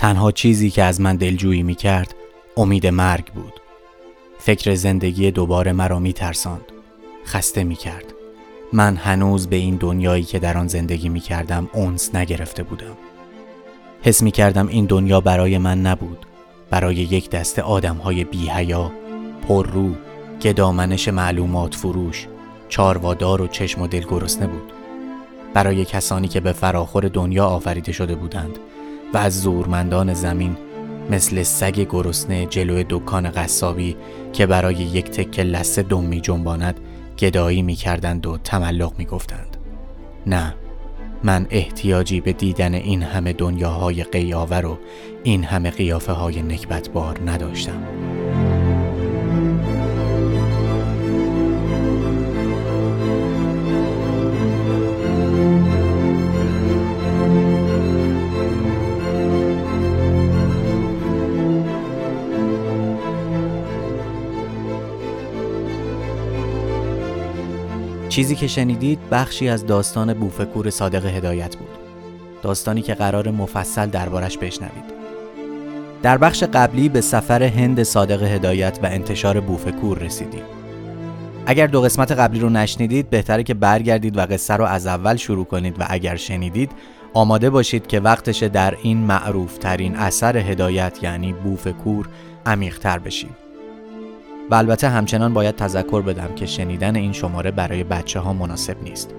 تنها چیزی که از من دلجویی می کرد امید مرگ بود. فکر زندگی دوباره مرا می ترساند. خسته می کرد. من هنوز به این دنیایی که در آن زندگی می کردم اونس نگرفته بودم. حس می کردم این دنیا برای من نبود. برای یک دسته آدم های بی هیا، پر رو، که دامنش معلومات فروش، چاروادار و چشم و دل گرسنه بود. برای کسانی که به فراخور دنیا آفریده شده بودند و از زورمندان زمین مثل سگ گرسنه جلوی دکان قصابی که برای یک تکه لسه دم می جنباند گدایی می کردند و تملق می گفتند. نه من احتیاجی به دیدن این همه دنیاهای قیاور و این همه قیافه های نکبتبار نداشتم. چیزی که شنیدید بخشی از داستان بوفکور صادق هدایت بود. داستانی که قرار مفصل دربارش بشنوید. در بخش قبلی به سفر هند صادق هدایت و انتشار بوفکور رسیدیم. اگر دو قسمت قبلی رو نشنیدید بهتره که برگردید و قصه رو از اول شروع کنید و اگر شنیدید آماده باشید که وقتشه در این معروف ترین اثر هدایت یعنی بوفکور عمیقتر بشیم. و البته همچنان باید تذکر بدم که شنیدن این شماره برای بچه ها مناسب نیست.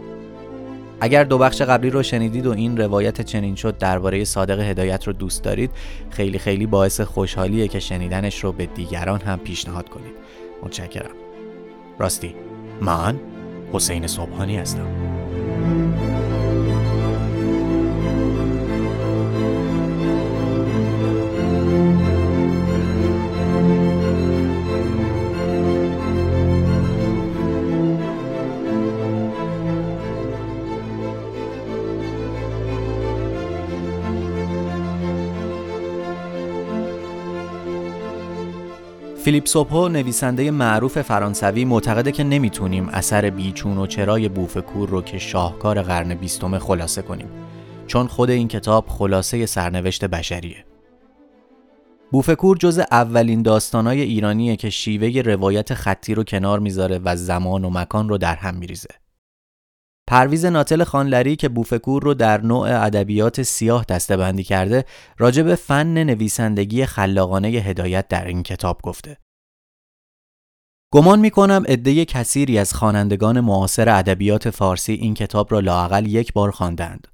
اگر دو بخش قبلی رو شنیدید و این روایت چنین شد درباره صادق هدایت رو دوست دارید خیلی خیلی باعث خوشحالیه که شنیدنش رو به دیگران هم پیشنهاد کنید. متشکرم. راستی من حسین صبحانی هستم. فیلیپ سوپو نویسنده معروف فرانسوی معتقده که نمی‌تونیم اثر بیچون و چرای بوفکور رو که شاهکار قرن بیستم خلاصه کنیم چون خود این کتاب خلاصه سرنوشت بشریه. بوفکور جز اولین داستانای ایرانیه که شیوه روایت خطی رو کنار می‌ذاره و زمان و مکان رو در هم میریزه. پرویز ناتل خانلری که بوفکور رو در نوع ادبیات سیاه دستبندی کرده راجع به فن نویسندگی خلاقانه هدایت در این کتاب گفته. گمان می کنم عده کثیری از خوانندگان معاصر ادبیات فارسی این کتاب را لاقل یک بار خواندند.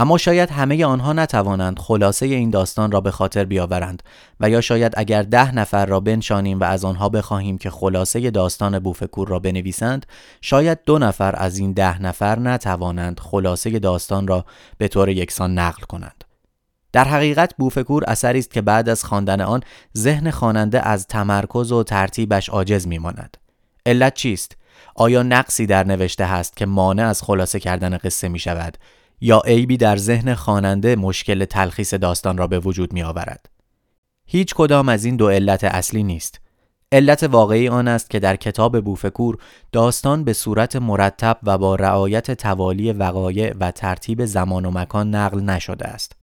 اما شاید همه آنها نتوانند خلاصه این داستان را به خاطر بیاورند و یا شاید اگر ده نفر را بنشانیم و از آنها بخواهیم که خلاصه داستان بوفکور را بنویسند شاید دو نفر از این ده نفر نتوانند خلاصه داستان را به طور یکسان نقل کنند. در حقیقت بوفکور اثری است که بعد از خواندن آن ذهن خواننده از تمرکز و ترتیبش عاجز میماند. علت چیست؟ آیا نقصی در نوشته هست که مانع از خلاصه کردن قصه می شود یا عیبی در ذهن خواننده مشکل تلخیص داستان را به وجود می آورد. هیچ کدام از این دو علت اصلی نیست. علت واقعی آن است که در کتاب بوفکور داستان به صورت مرتب و با رعایت توالی وقایع و ترتیب زمان و مکان نقل نشده است.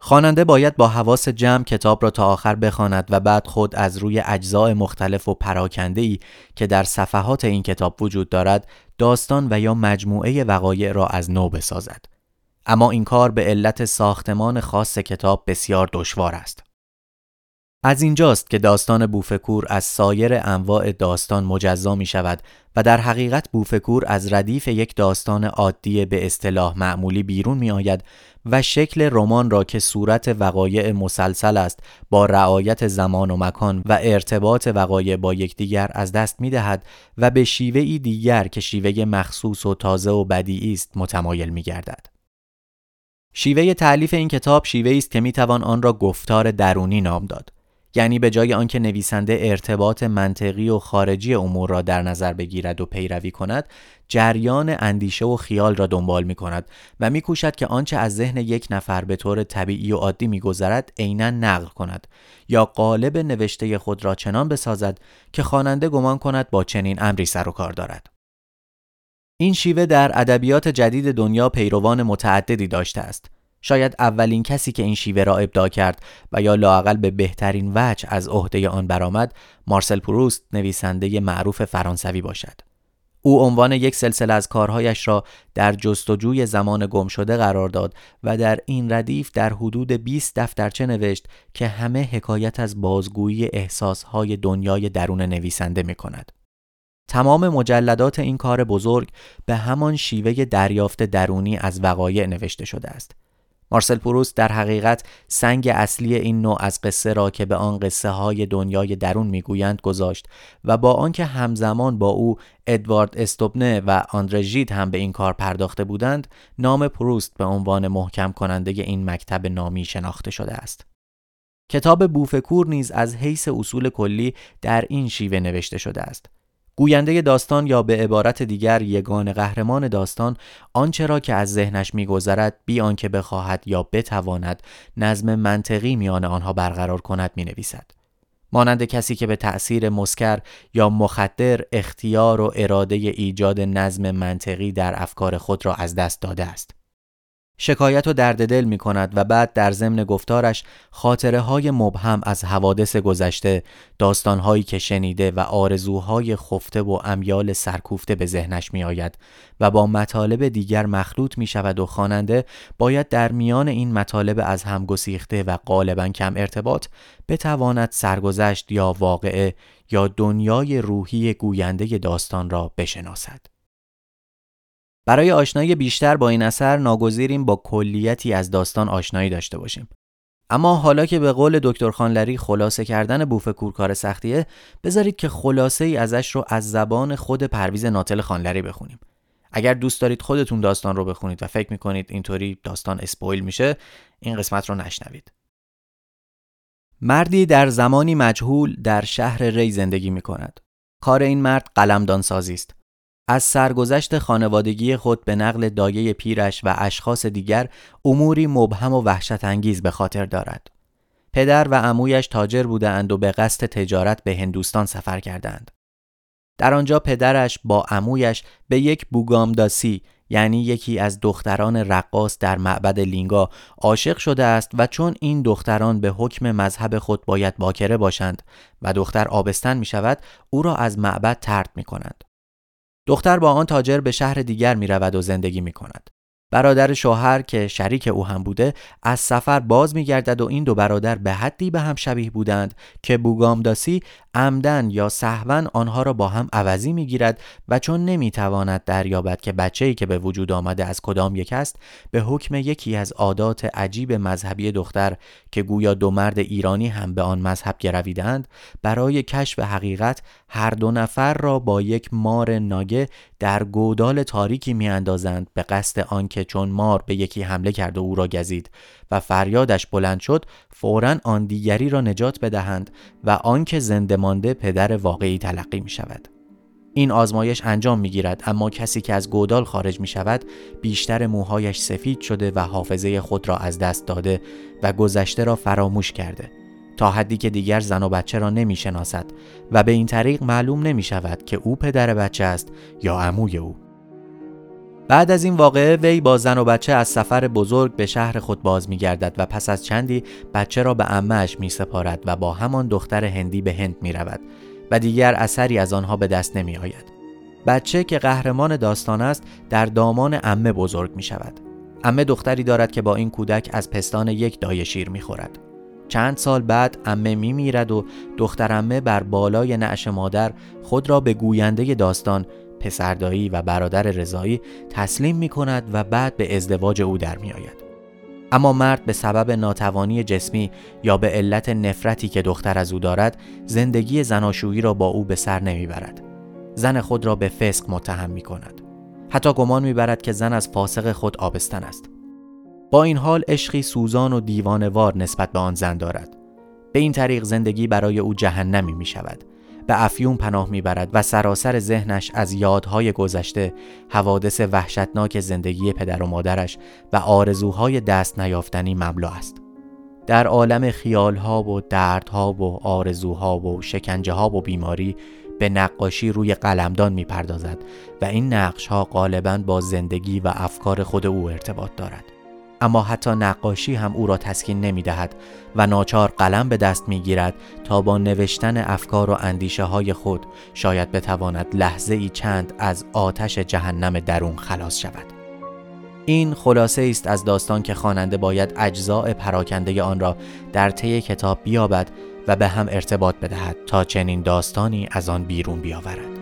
خواننده باید با حواس جمع کتاب را تا آخر بخواند و بعد خود از روی اجزاء مختلف و پراکنده ای که در صفحات این کتاب وجود دارد داستان و یا مجموعه وقایع را از نو بسازد. اما این کار به علت ساختمان خاص کتاب بسیار دشوار است. از اینجاست که داستان بوفکور از سایر انواع داستان مجزا می شود و در حقیقت بوفکور از ردیف یک داستان عادی به اصطلاح معمولی بیرون می آید و شکل رمان را که صورت وقایع مسلسل است با رعایت زمان و مکان و ارتباط وقایع با یکدیگر از دست می دهد و به شیوه دیگر که شیوه مخصوص و تازه و بدیعی است متمایل می گردد. شیوه تعلیف این کتاب شیوه است که می توان آن را گفتار درونی نام داد. یعنی به جای آنکه نویسنده ارتباط منطقی و خارجی امور را در نظر بگیرد و پیروی کند جریان اندیشه و خیال را دنبال می کند و می کوشد که آنچه از ذهن یک نفر به طور طبیعی و عادی می گذرد عینا نقل کند یا قالب نوشته خود را چنان بسازد که خواننده گمان کند با چنین امری سر و کار دارد. این شیوه در ادبیات جدید دنیا پیروان متعددی داشته است. شاید اولین کسی که این شیوه را ابداع کرد و یا لاقل به بهترین وجه از عهده آن برآمد مارسل پروست نویسنده معروف فرانسوی باشد او عنوان یک سلسله از کارهایش را در جستجوی زمان گم شده قرار داد و در این ردیف در حدود 20 دفترچه نوشت که همه حکایت از بازگویی احساسهای دنیای درون نویسنده می کند. تمام مجلدات این کار بزرگ به همان شیوه دریافت درونی از وقایع نوشته شده است. مارسل پروست در حقیقت سنگ اصلی این نوع از قصه را که به آن قصه های دنیای درون می‌گویند گذاشت و با آنکه همزمان با او ادوارد استوبنه و آندرژیت هم به این کار پرداخته بودند نام پروست به عنوان محکم کننده این مکتب نامی شناخته شده است. کتاب بوفکور نیز از حیث اصول کلی در این شیوه نوشته شده است. گوینده داستان یا به عبارت دیگر یگان قهرمان داستان آنچه را که از ذهنش میگذرد بی آنکه بخواهد یا بتواند نظم منطقی میان آنها برقرار کند می نویسد. مانند کسی که به تأثیر مسکر یا مخدر اختیار و اراده ایجاد نظم منطقی در افکار خود را از دست داده است. شکایت و درد دل می کند و بعد در ضمن گفتارش خاطره های مبهم از حوادث گذشته داستانهایی که شنیده و آرزوهای خفته و امیال سرکوفته به ذهنش می آید و با مطالب دیگر مخلوط می شود و خواننده باید در میان این مطالب از هم گسیخته و غالبا کم ارتباط بتواند سرگذشت یا واقعه یا دنیای روحی گوینده داستان را بشناسد. برای آشنایی بیشتر با این اثر ناگزیریم با کلیتی از داستان آشنایی داشته باشیم. اما حالا که به قول دکتر خانلری خلاصه کردن بوف کار سختیه بذارید که خلاصه ای ازش رو از زبان خود پرویز ناتل خانلری بخونیم. اگر دوست دارید خودتون داستان رو بخونید و فکر می‌کنید اینطوری داستان اسپویل میشه این قسمت رو نشنوید. مردی در زمانی مجهول در شهر ری زندگی می کند. کار این مرد قلمدان سازی است. از سرگذشت خانوادگی خود به نقل دایه پیرش و اشخاص دیگر اموری مبهم و وحشت انگیز به خاطر دارد. پدر و عمویش تاجر بودند و به قصد تجارت به هندوستان سفر کردند. در آنجا پدرش با عمویش به یک بوگامداسی یعنی یکی از دختران رقاص در معبد لینگا عاشق شده است و چون این دختران به حکم مذهب خود باید باکره باشند و دختر آبستن می شود او را از معبد ترد می کنند. دختر با آن تاجر به شهر دیگر می رود و زندگی می کند. برادر شوهر که شریک او هم بوده از سفر باز می گردد و این دو برادر به حدی به هم شبیه بودند که بوگامداسی عمدن یا سهون آنها را با هم عوضی می گیرد و چون نمی تواند دریابد که بچه‌ای که به وجود آمده از کدام یک است به حکم یکی از عادات عجیب مذهبی دختر که گویا دو مرد ایرانی هم به آن مذهب گرویدند برای کشف حقیقت هر دو نفر را با یک مار ناگه در گودال تاریکی میاندازند به قصد آنکه چون مار به یکی حمله کرد و او را گزید و فریادش بلند شد فورا آن دیگری را نجات بدهند و آنکه زنده مانده پدر واقعی تلقی می شود. این آزمایش انجام می گیرد اما کسی که از گودال خارج می شود بیشتر موهایش سفید شده و حافظه خود را از دست داده و گذشته را فراموش کرده تا حدی که دیگر زن و بچه را نمی شناسد و به این طریق معلوم نمی شود که او پدر بچه است یا عموی او بعد از این واقعه وی با زن و بچه از سفر بزرگ به شهر خود باز می گردد و پس از چندی بچه را به امهش می سپارد و با همان دختر هندی به هند می رود و دیگر اثری از آنها به دست نمی آید. بچه که قهرمان داستان است در دامان امه بزرگ می شود. امه دختری دارد که با این کودک از پستان یک دایه شیر می خورد. چند سال بعد امه می میرد و دختر امه بر بالای نعش مادر خود را به گوینده داستان پسردایی و برادر رضایی تسلیم می کند و بعد به ازدواج او در می آید. اما مرد به سبب ناتوانی جسمی یا به علت نفرتی که دختر از او دارد زندگی زناشویی را با او به سر نمی‌برد. زن خود را به فسق متهم می کند. حتی گمان می‌برد که زن از فاسق خود آبستن است. با این حال عشقی سوزان و دیوانوار نسبت به آن زن دارد. به این طریق زندگی برای او جهنمی می شود. به افیون پناه می‌برد و سراسر ذهنش از یادهای گذشته حوادث وحشتناک زندگی پدر و مادرش و آرزوهای دست نیافتنی مملو است. در عالم خیالها و دردها و آرزوها و شکنجه و بیماری به نقاشی روی قلمدان می‌پردازد و این نقش ها غالبا با زندگی و افکار خود او ارتباط دارد. اما حتی نقاشی هم او را تسکین نمی دهد و ناچار قلم به دست می گیرد تا با نوشتن افکار و اندیشه های خود شاید بتواند لحظه ای چند از آتش جهنم درون خلاص شود. این خلاصه است از داستان که خواننده باید اجزاء پراکنده آن را در طی کتاب بیابد و به هم ارتباط بدهد تا چنین داستانی از آن بیرون بیاورد.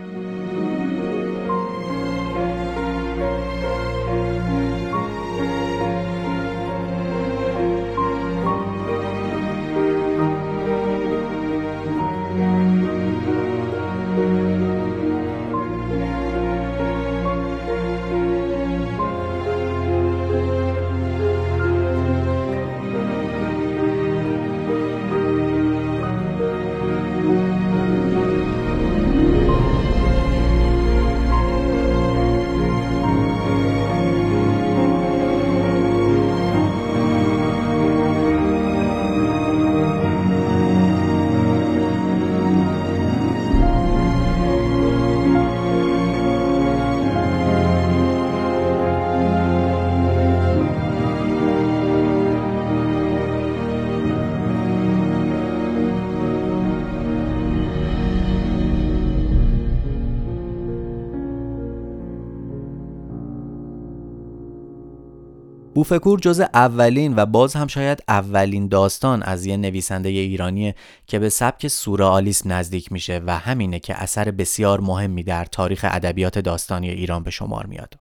بوفکور جز اولین و باز هم شاید اولین داستان از یه نویسنده ایرانیه که به سبک سورئالیسم نزدیک میشه و همینه که اثر بسیار مهمی در تاریخ ادبیات داستانی ایران به شمار میاد.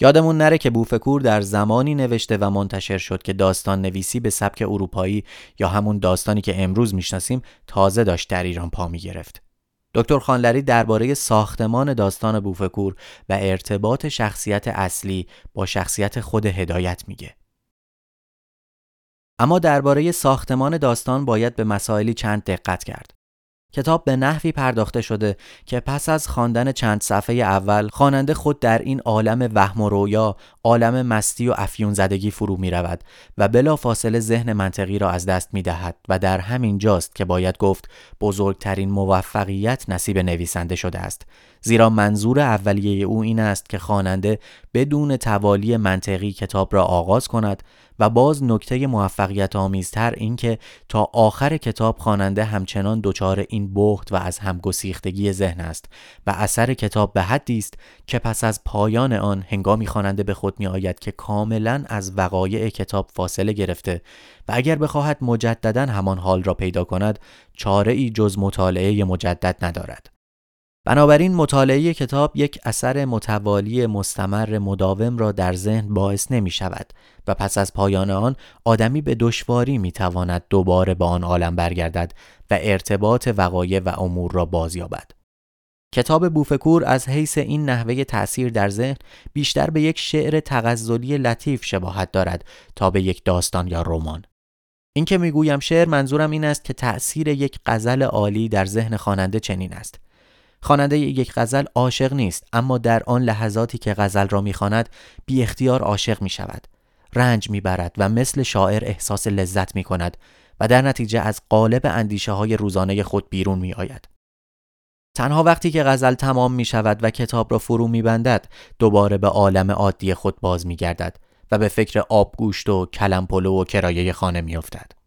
یادمون نره که بوفکور در زمانی نوشته و منتشر شد که داستان نویسی به سبک اروپایی یا همون داستانی که امروز می‌شناسیم تازه داشت در ایران پا می گرفت. دکتر خانلری درباره ساختمان داستان بوفکور و ارتباط شخصیت اصلی با شخصیت خود هدایت میگه. اما درباره ساختمان داستان باید به مسائلی چند دقت کرد. کتاب به نحوی پرداخته شده که پس از خواندن چند صفحه اول خواننده خود در این عالم وهم و رویا عالم مستی و افیون زدگی فرو می رود و بلا فاصله ذهن منطقی را از دست می دهد و در همین جاست که باید گفت بزرگترین موفقیت نصیب نویسنده شده است. زیرا منظور اولیه او این است که خواننده بدون توالی منطقی کتاب را آغاز کند و باز نکته موفقیت آمیزتر این که تا آخر کتاب خواننده همچنان دچار این بخت و از همگسیختگی ذهن است و اثر کتاب به حدی است که پس از پایان آن هنگامی خواننده به خود می آید که کاملا از وقایع کتاب فاصله گرفته و اگر بخواهد مجددا همان حال را پیدا کند چاره ای جز مطالعه مجدد ندارد. بنابراین مطالعه کتاب یک اثر متوالی مستمر مداوم را در ذهن باعث نمی شود و پس از پایان آن آدمی به دشواری می تواند دوباره به آن عالم برگردد و ارتباط وقایع و امور را بازیابد. کتاب بوفکور از حیث این نحوه تأثیر در ذهن بیشتر به یک شعر تغزلی لطیف شباهت دارد تا به یک داستان یا رمان. این که می‌گویم شعر منظورم این است که تأثیر یک غزل عالی در ذهن خواننده چنین است. خواننده یک غزل عاشق نیست اما در آن لحظاتی که غزل را می‌خواند بی اختیار عاشق می شود رنج می‌برد و مثل شاعر احساس لذت می کند و در نتیجه از قالب اندیشه های روزانه خود بیرون می آید. تنها وقتی که غزل تمام می شود و کتاب را فرو می بندد دوباره به عالم عادی خود باز می گردد و به فکر آبگوشت و کلم پلو و کرایه خانه می افتد.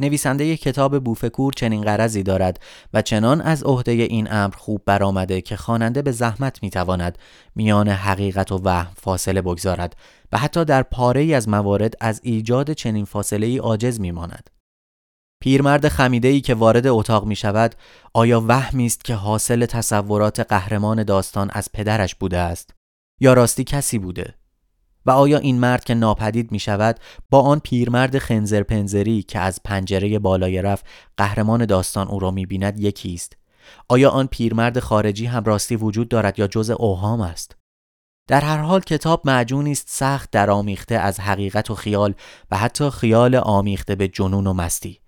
نویسنده کتاب بوفکور چنین قرضی دارد و چنان از عهده این امر خوب برآمده که خواننده به زحمت می‌تواند میان حقیقت و وهم فاصله بگذارد و حتی در پاره ای از موارد از ایجاد چنین فاصله ای عاجز میماند. پیرمرد خمیده ای که وارد اتاق می شود آیا وهمی است که حاصل تصورات قهرمان داستان از پدرش بوده است یا راستی کسی بوده و آیا این مرد که ناپدید می شود با آن پیرمرد خنزر پنزری که از پنجره بالای رف قهرمان داستان او را می بیند یکی است آیا آن پیرمرد خارجی هم راستی وجود دارد یا جز اوهام است؟ در هر حال کتاب معجونی است سخت در آمیخته از حقیقت و خیال و حتی خیال آمیخته به جنون و مستی.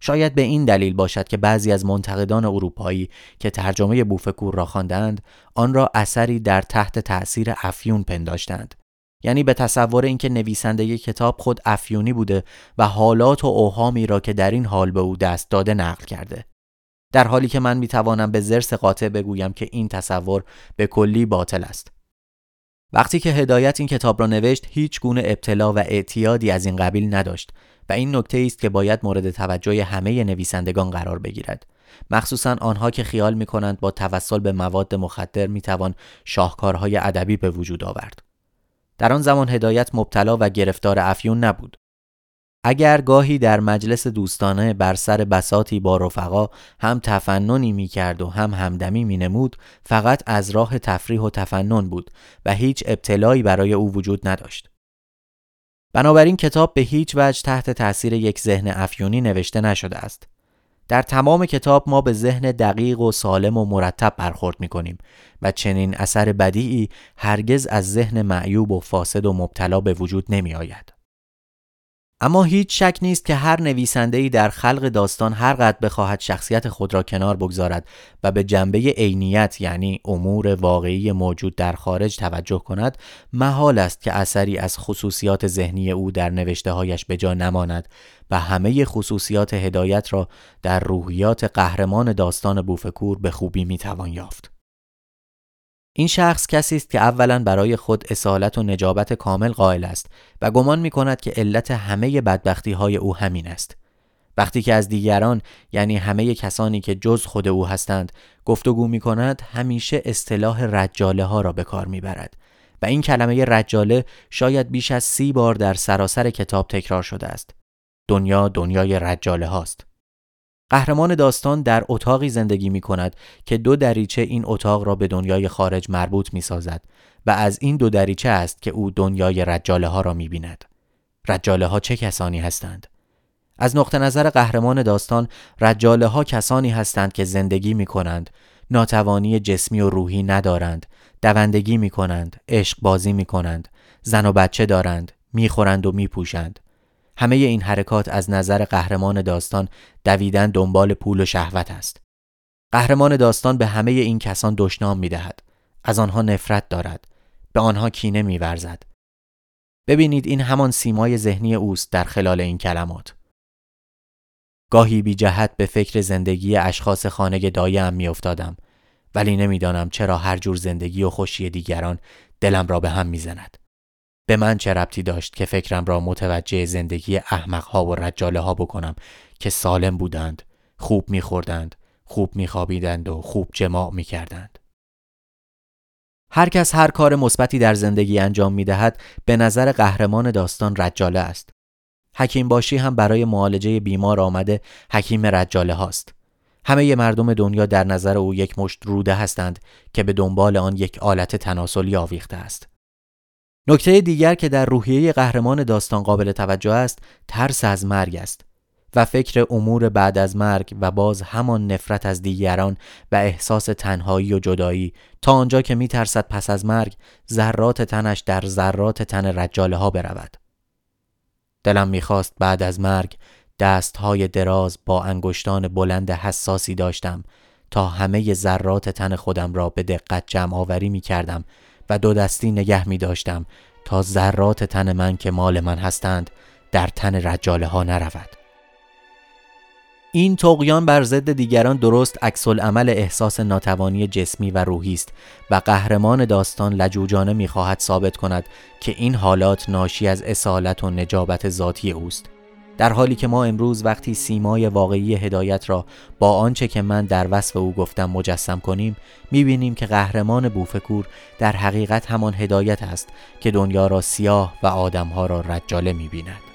شاید به این دلیل باشد که بعضی از منتقدان اروپایی که ترجمه بوفکور را خواندند آن را اثری در تحت تأثیر افیون پنداشتند. یعنی به تصور اینکه نویسنده کتاب خود افیونی بوده و حالات و اوهامی را که در این حال به او دست داده نقل کرده. در حالی که من می‌توانم به زرس قاطع بگویم که این تصور به کلی باطل است. وقتی که هدایت این کتاب را نوشت هیچ گونه ابتلا و اعتیادی از این قبیل نداشت و این نکته است که باید مورد توجه همه نویسندگان قرار بگیرد. مخصوصا آنها که خیال می کنند با توسل به مواد مخدر می توان شاهکارهای ادبی به وجود آورد. در آن زمان هدایت مبتلا و گرفتار افیون نبود اگر گاهی در مجلس دوستانه بر سر بساتی با رفقا هم تفننی می کرد و هم همدمی می نمود فقط از راه تفریح و تفنن بود و هیچ ابتلایی برای او وجود نداشت. بنابراین کتاب به هیچ وجه تحت تاثیر یک ذهن افیونی نوشته نشده است. در تمام کتاب ما به ذهن دقیق و سالم و مرتب برخورد می کنیم و چنین اثر بدیعی هرگز از ذهن معیوب و فاسد و مبتلا به وجود نمی آید. اما هیچ شک نیست که هر نویسنده در خلق داستان هر قد بخواهد شخصیت خود را کنار بگذارد و به جنبه عینیت یعنی امور واقعی موجود در خارج توجه کند محال است که اثری از خصوصیات ذهنی او در نوشته هایش به جا نماند و همه خصوصیات هدایت را در روحیات قهرمان داستان بوفکور به خوبی می‌توان یافت. این شخص کسی است که اولا برای خود اصالت و نجابت کامل قائل است و گمان می کند که علت همه بدبختی های او همین است. وقتی که از دیگران یعنی همه کسانی که جز خود او هستند گفتگو می کند همیشه اصطلاح رجاله ها را به کار می برد و این کلمه رجاله شاید بیش از سی بار در سراسر کتاب تکرار شده است. دنیا دنیای رجاله هاست. قهرمان داستان در اتاقی زندگی می کند که دو دریچه این اتاق را به دنیای خارج مربوط می سازد و از این دو دریچه است که او دنیای رجاله ها را می بیند. رجاله ها چه کسانی هستند؟ از نقطه نظر قهرمان داستان رجاله ها کسانی هستند که زندگی می کنند ناتوانی جسمی و روحی ندارند دوندگی می کنند عشق بازی می کنند زن و بچه دارند می‌خورند و میپوشند همه این حرکات از نظر قهرمان داستان دویدن دنبال پول و شهوت است. قهرمان داستان به همه این کسان دشنام می دهد. از آنها نفرت دارد. به آنها کینه می ورزد. ببینید این همان سیمای ذهنی اوست در خلال این کلمات. گاهی بی جهت به فکر زندگی اشخاص خانه دایم می افتادم ولی نمی‌دانم چرا هر جور زندگی و خوشی دیگران دلم را به هم می‌زند. به من چه ربطی داشت که فکرم را متوجه زندگی احمقها و رجاله ها بکنم که سالم بودند خوب میخوردند خوب میخوابیدند و خوب جماع می‌کردند. هر کس هر کار مثبتی در زندگی انجام می‌دهد به نظر قهرمان داستان رجاله است. حکیم باشی هم برای معالجه بیمار آمده حکیم رجاله هاست همه مردم دنیا در نظر او یک مشت روده هستند که به دنبال آن یک آلت تناسلی آویخته است. نکته دیگر که در روحیه قهرمان داستان قابل توجه است ترس از مرگ است و فکر امور بعد از مرگ و باز همان نفرت از دیگران و احساس تنهایی و جدایی. تا آنجا که می ترسد پس از مرگ ذرات تنش در ذرات تن رجاله ها برود. دلم می‌خواست بعد از مرگ دستهای دراز با انگشتان بلند حساسی داشتم. تا همه ذرات تن خودم را به دقت جمع آوری می کردم و دو دستی نگه می داشتم تا ذرات تن من که مال من هستند در تن رجاله ها نرود. این تقیان بر ضد دیگران درست عکس عمل احساس ناتوانی جسمی و روحی است و قهرمان داستان لجوجانه می‌خواهد ثابت کند که این حالات ناشی از اصالت و نجابت ذاتی اوست. در حالی که ما امروز وقتی سیمای واقعی هدایت را با آنچه که من در وصف او گفتم مجسم کنیم می‌بینیم که قهرمان بوفکور در حقیقت همان هدایت است که دنیا را سیاه و آدمها را رجاله می‌بیند.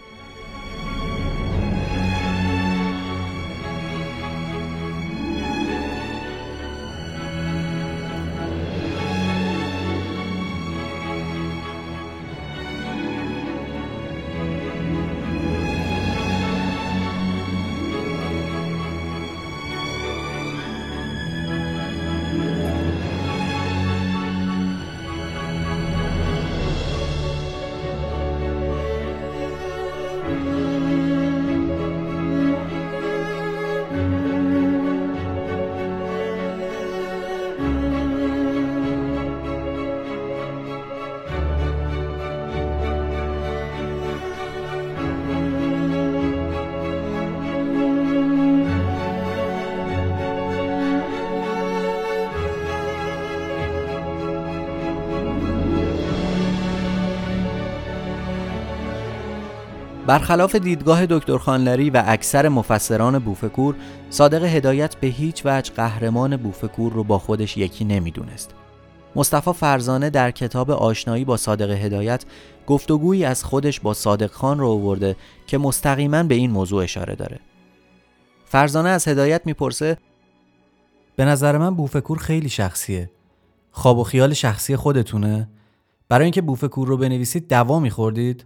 برخلاف دیدگاه دکتر خانلری و اکثر مفسران بوفکور صادق هدایت به هیچ وجه قهرمان بوفکور رو با خودش یکی نمی‌دونست. مصطفی فرزانه در کتاب آشنایی با صادق هدایت گفتگویی از خودش با صادق خان رو آورده که مستقیما به این موضوع اشاره داره. فرزانه از هدایت می‌پرسه به نظر من بوفکور خیلی شخصیه. خواب و خیال شخصی خودتونه. برای اینکه بوفکور رو بنویسید دوا میخوردید؟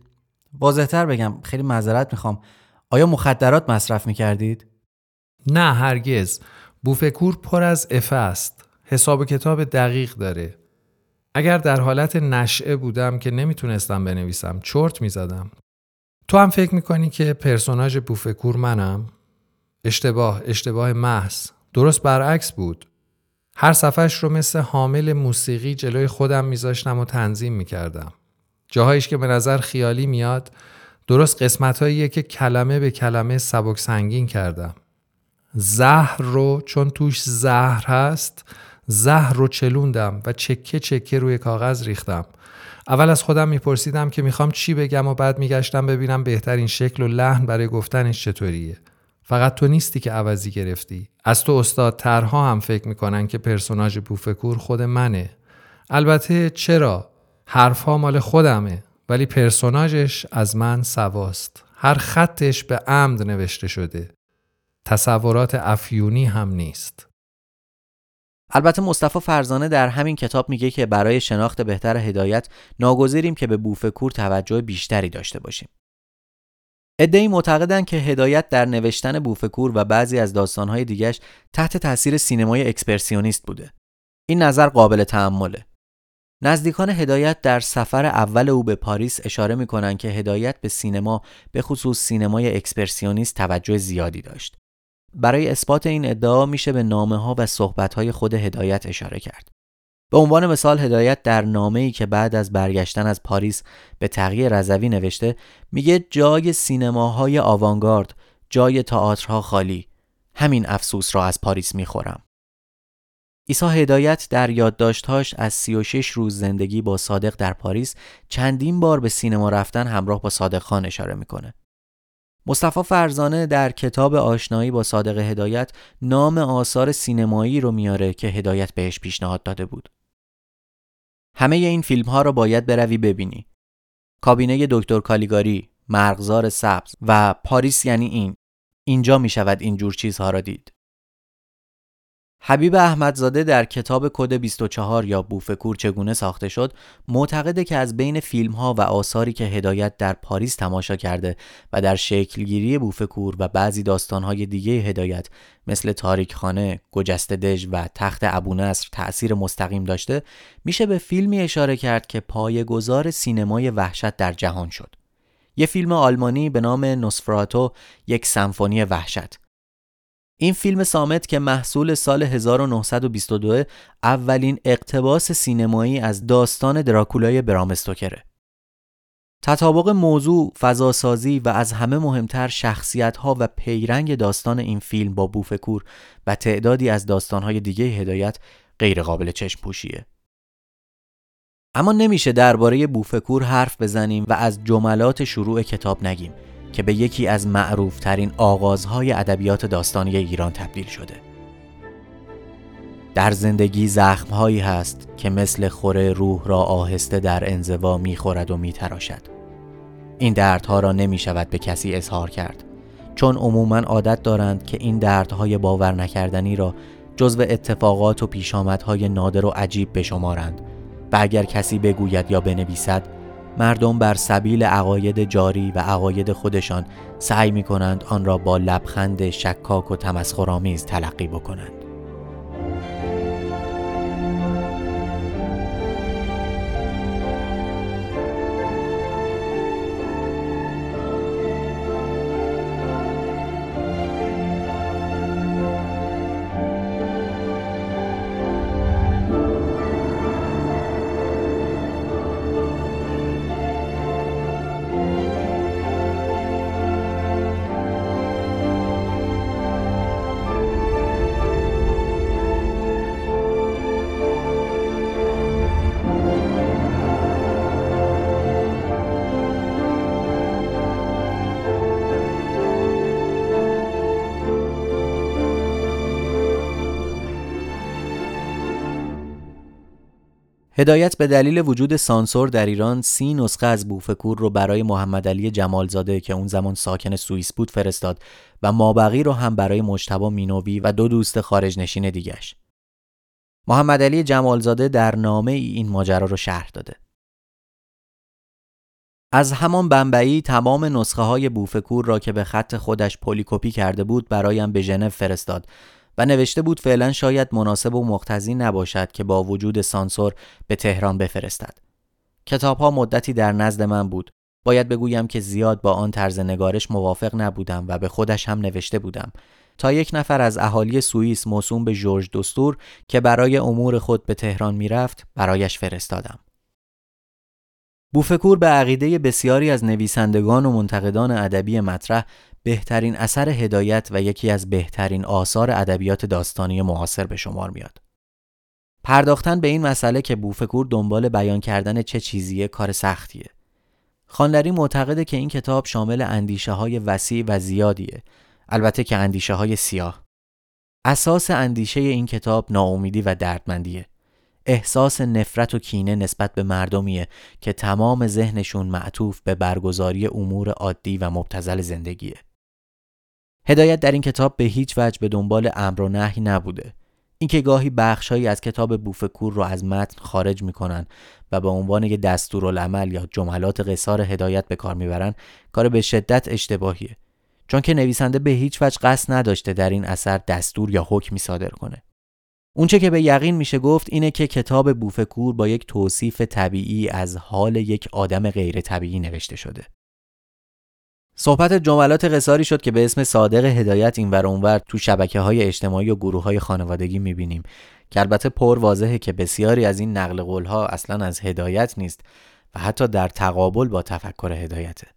واضحتر بگم خیلی معذرت می‌خوام. آیا مخدرات مصرف می‌کردید؟ نه هرگز. بوفکور پر از افه است. حساب و کتاب دقیق داره. اگر در حالت نشعه بودم که نمی‌تونستم بنویسم چرت می‌زدم. تو هم فکر می‌کنی که پرسوناژ بوفکور منم؟ اشتباه اشتباه محض. درست برعکس بود. هر صفحش رو مثل حامل موسیقی جلوی خودم میذاشتم و تنظیم می‌کردم. جاهایش که به نظر خیالی میاد درست قسمت که کلمه به کلمه سبک سنگین کردم. زهر رو چون توش زهر هست زهر رو چلوندم و چکه چکه روی کاغذ ریختم. اول از خودم میپرسیدم که می‌خوام چی بگم و بعد میگشتم ببینم بهترین شکل و لحن برای گفتنش چطوریه. فقط تو نیستی که عوضی گرفتی. از تو استاد ترها هم فکر می‌کنن که پرسوناژ بوفکور خود منه. البته چرا؟ حرفها مال خودمه ولی پرسوناژش از من سواست هر خطش به عمد نوشته شده تصورات افیونی هم نیست البته مصطفی فرزانه در همین کتاب میگه که برای شناخت بهتر هدایت ناگزیریم که به بوفکور توجه بیشتری داشته باشیم. عده‌ای معتقدند که هدایت در نوشتن بوف کور و بعضی از داستانهای دیگش تحت تاثیر سینمای اکسپرسیونیست بوده. این نظر قابل تامله. نزدیکان هدایت در سفر اول او به پاریس اشاره می‌کنند که هدایت به سینما به خصوص سینمای اکسپرسیونیست توجه زیادی داشت. برای اثبات این ادعا میشه به نامه ها و صحبت های خود هدایت اشاره کرد. به عنوان مثال هدایت در نامه ای که بعد از برگشتن از پاریس به تغییر رضوی نوشته میگه جای سینماهای آوانگارد جای تئاترها خالی همین افسوس را از پاریس می‌خورم ایسا هدایت در یادداشتهاش از 36 روز زندگی با صادق در پاریس چندین بار به سینما رفتن همراه با صادق خان اشاره می‌کنه. مصطفی فرزانه در کتاب آشنایی با صادق هدایت نام آثار سینمایی رو میاره که هدایت بهش پیشنهاد داده بود. همه این فیلم ها رو باید بروی ببینی. کابینه دکتر کالیگاری، مرغزار سبز و پاریس یعنی این. اینجا می شود این جور چیزها را دید. حبیب احمدزاده در کتاب کد 24 یا بوفکور چگونه ساخته شد معتقده که از بین فیلم ها و آثاری که هدایت در پاریس تماشا کرده و در شکلگیری بوفکور و بعضی داستانهای دیگه هدایت مثل تاریک خانه، گجست دژ و تخت ابونصر تأثیر مستقیم داشته میشه به فیلمی اشاره کرد که پایه‌گذار سینمای وحشت در جهان شد. یه فیلم آلمانی به نام نوسفراتو یک سمفونی وحشت این فیلم سامت که محصول سال 1922 اولین اقتباس سینمایی از داستان دراکولای برامستوکره. تطابق موضوع، فضاسازی و از همه مهمتر شخصیت ها و پیرنگ داستان این فیلم با بوفکور و تعدادی از داستان دیگه هدایت غیر قابل چشم پوشیه. اما نمیشه درباره بوفکور حرف بزنیم و از جملات شروع کتاب نگیم که به یکی از معروفترین آغازهای ادبیات داستانی ایران تبدیل شده. در زندگی زخمهایی هست که مثل خوره روح را آهسته در انزوا می‌خورد و میتراشد. این دردها را نمی شود به کسی اظهار کرد چون عموما عادت دارند که این دردهای باور نکردنی را جزو اتفاقات و پیشامدهای نادر و عجیب بشمارند و اگر کسی بگوید یا بنویسد مردم بر سبیل عقاید جاری و عقاید خودشان سعی می کنند آن را با لبخند شکاک و تمسخرآمیز تلقی بکنند. هدایت به دلیل وجود سانسور در ایران سی نسخه از بوف کور رو برای محمد علی جمالزاده که اون زمان ساکن سوئیس بود فرستاد و مابقی رو هم برای مجتبی مینوی و دو دوست خارج نشین دیگش. محمد علی جمالزاده در نامه ای این ماجرا رو شرح داده. از همان بمبئی تمام نسخه های بوف کور را که به خط خودش پلی‌کپی کرده بود برایم به ژنو فرستاد نوشته بود فعلا شاید مناسب و مقتضی نباشد که با وجود سانسور به تهران بفرستد. کتاب ها مدتی در نزد من بود. باید بگویم که زیاد با آن طرز نگارش موافق نبودم و به خودش هم نوشته بودم تا یک نفر از اهالی سوئیس موسوم به جورج دستور که برای امور خود به تهران می‌رفت برایش فرستادم. بوفکور به عقیده بسیاری از نویسندگان و منتقدان ادبی مطرح بهترین اثر هدایت و یکی از بهترین آثار ادبیات داستانی معاصر به شمار میاد. پرداختن به این مسئله که بوفکور دنبال بیان کردن چه چیزیه کار سختیه. خانلری معتقده که این کتاب شامل اندیشه های وسیع و زیادیه البته که اندیشه های سیاه. اساس اندیشه این کتاب ناامیدی و دردمندیه. احساس نفرت و کینه نسبت به مردمیه که تمام ذهنشون معطوف به برگزاری امور عادی و مبتزل زندگیه. هدایت در این کتاب به هیچ وجه به دنبال امر و نهی نبوده. اینکه گاهی بخشهایی از کتاب بوفکور رو از متن خارج می‌کنن و به عنوان یک دستورالعمل یا جملات قصار هدایت به کار می‌برن کار به شدت اشتباهیه. چون که نویسنده به هیچ وجه قصد نداشته در این اثر دستور یا حکمی صادر کنه. اونچه که به یقین میشه گفت اینه که کتاب بوفکور با یک توصیف طبیعی از حال یک آدم غیر طبیعی نوشته شده. صحبت جملات قصاری شد که به اسم صادق هدایت این ور اونور تو شبکه های اجتماعی و گروه های خانوادگی می‌بینیم که البته پر واضحه که بسیاری از این نقل قول ها اصلا از هدایت نیست و حتی در تقابل با تفکر هدایته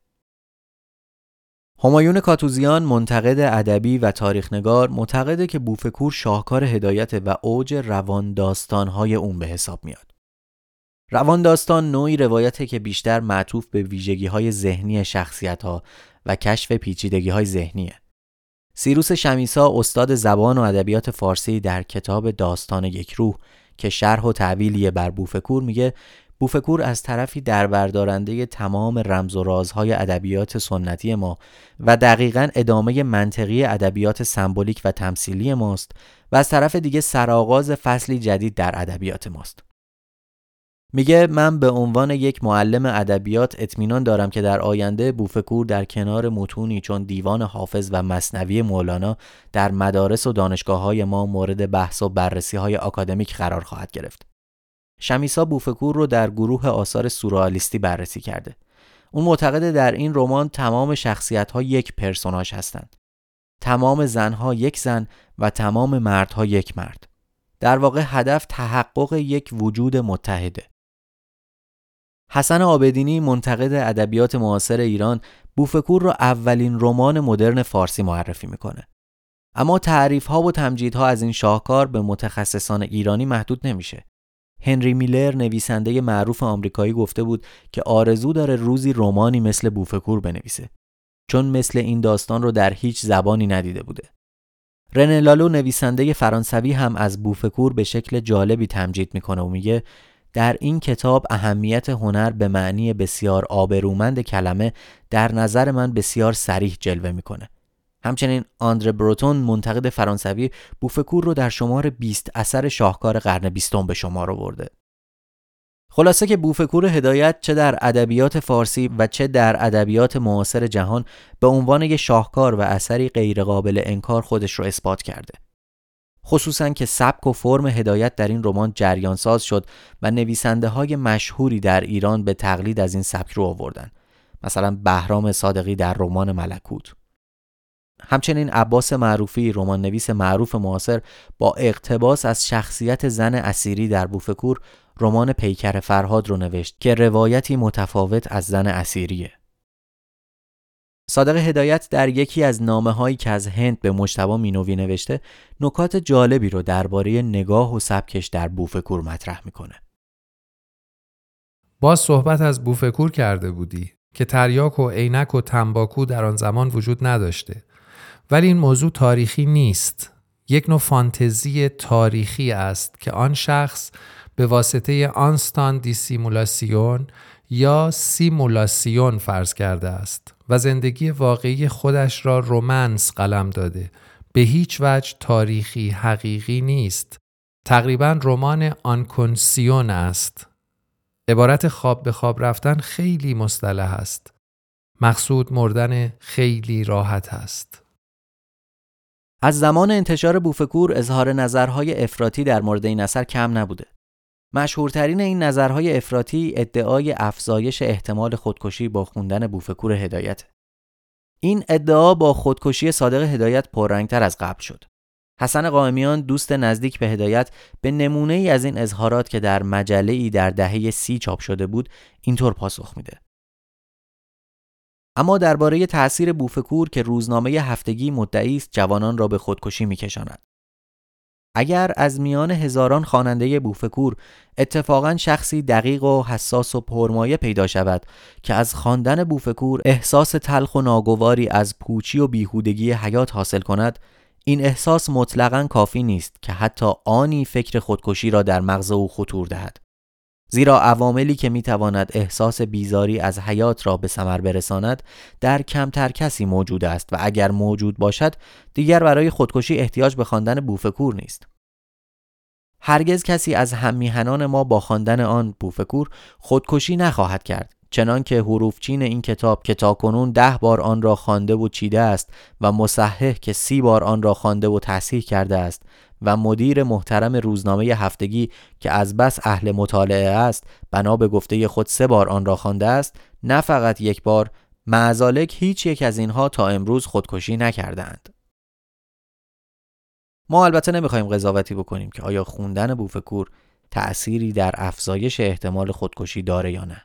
همایون کاتوزیان منتقد ادبی و تاریخنگار معتقده که بوفکور شاهکار هدایت و اوج روان های اون به حساب میاد. روان داستان نوعی روایته که بیشتر معطوف به ویژگی های ذهنی شخصیت ها و کشف پیچیدگی های ذهنیه. سیروس شمیسا استاد زبان و ادبیات فارسی در کتاب داستان یک روح که شرح و تعویلی بر بوفکور میگه بوفکور از طرفی دربردارنده تمام رمز و رازهای ادبیات سنتی ما و دقیقا ادامه منطقی ادبیات سمبولیک و تمثیلی ماست و از طرف دیگه سرآغاز فصلی جدید در ادبیات ماست. میگه من به عنوان یک معلم ادبیات اطمینان دارم که در آینده بوفکور در کنار متونی چون دیوان حافظ و مصنوی مولانا در مدارس و دانشگاه های ما مورد بحث و بررسی های آکادمیک قرار خواهد گرفت. شمیسا بوفکور رو در گروه آثار سورالیستی بررسی کرده. اون معتقده در این رمان تمام شخصیت ها یک پرسوناژ هستند. تمام زنها یک زن و تمام مردها یک مرد. در واقع هدف تحقق یک وجود متحده. حسن آبدینی منتقد ادبیات معاصر ایران بوفکور را اولین رمان مدرن فارسی معرفی می‌کنه. اما تعریف ها و تمجیدها از این شاهکار به متخصصان ایرانی محدود نمیشه. هنری میلر نویسنده معروف آمریکایی گفته بود که آرزو داره روزی رومانی مثل بوفکور بنویسه چون مثل این داستان رو در هیچ زبانی ندیده بوده. رنه لالو نویسنده فرانسوی هم از بوفکور به شکل جالبی تمجید می‌کنه و میگه در این کتاب اهمیت هنر به معنی بسیار آبرومند کلمه در نظر من بسیار سریح جلوه می‌کنه. همچنین آندره بروتون منتقد فرانسوی بوفکور رو در شمار 20 اثر شاهکار قرن بیستم به شمار آورده. خلاصه که بوفکور هدایت چه در ادبیات فارسی و چه در ادبیات معاصر جهان به عنوان یک شاهکار و اثری غیرقابل انکار خودش رو اثبات کرده. خصوصا که سبک و فرم هدایت در این رمان جریان ساز شد و نویسنده های مشهوری در ایران به تقلید از این سبک رو آوردن. مثلا بهرام صادقی در رمان ملکوت. همچنین عباس معروفی رمان نویس معروف معاصر با اقتباس از شخصیت زن اسیری در بوفکور رمان پیکر فرهاد رو نوشت که روایتی متفاوت از زن اسیریه. صادق هدایت در یکی از نامه هایی که از هند به مجتبا مینوی نوشته نکات جالبی رو درباره نگاه و سبکش در بوفکور مطرح می‌کنه. باز صحبت از بوفکور کرده بودی که تریاک و عینک و تنباکو در آن زمان وجود نداشته ولی این موضوع تاریخی نیست یک نوع فانتزی تاریخی است که آن شخص به واسطه آنستان دیسیمولاسیون یا سیمولاسیون فرض کرده است و زندگی واقعی خودش را رومنس قلم داده. به هیچ وجه تاریخی حقیقی نیست. تقریبا رمان آنکونسیون است. عبارت خواب به خواب رفتن خیلی مصطلح است. مقصود مردن خیلی راحت است. از زمان انتشار بوفکور اظهار نظرهای افراطی در مورد این اثر کم نبوده. مشهورترین این نظرهای افراطی ادعای افزایش احتمال خودکشی با خوندن بوفکور هدایت. این ادعا با خودکشی صادق هدایت پررنگتر از قبل شد. حسن قائمیان دوست نزدیک به هدایت به نمونه ای از این اظهارات که در مجله ای در دهه سی چاپ شده بود اینطور پاسخ میده. اما درباره تأثیر بوفکور که روزنامه هفتگی مدعی است جوانان را به خودکشی میکشاند. اگر از میان هزاران خواننده بوفکور اتفاقا شخصی دقیق و حساس و پرمایه پیدا شود که از خواندن بوفکور احساس تلخ و ناگواری از پوچی و بیهودگی حیات حاصل کند این احساس مطلقا کافی نیست که حتی آنی فکر خودکشی را در مغز او خطور دهد. زیرا عواملی که می‌تواند احساس بیزاری از حیات را به ثمر برساند در کمتر کسی موجود است و اگر موجود باشد دیگر برای خودکشی احتیاج به خواندن بوفکور نیست. هرگز کسی از هممیهنان ما با خواندن آن بوفکور خودکشی نخواهد کرد چنان که حروفچین این کتاب که تاکنون ده بار آن را خوانده و چیده است و مصحح که سی بار آن را خوانده و تصحیح کرده است و مدیر محترم روزنامه هفتگی که از بس اهل مطالعه است بنا به گفته خود سه بار آن را خوانده است نه فقط یک بار معزالک هیچ یک از اینها تا امروز خودکشی نکردند. ما البته نمی‌خوایم قضاوتی بکنیم که آیا خوندن بوفکور تأثیری در افزایش احتمال خودکشی داره یا نه.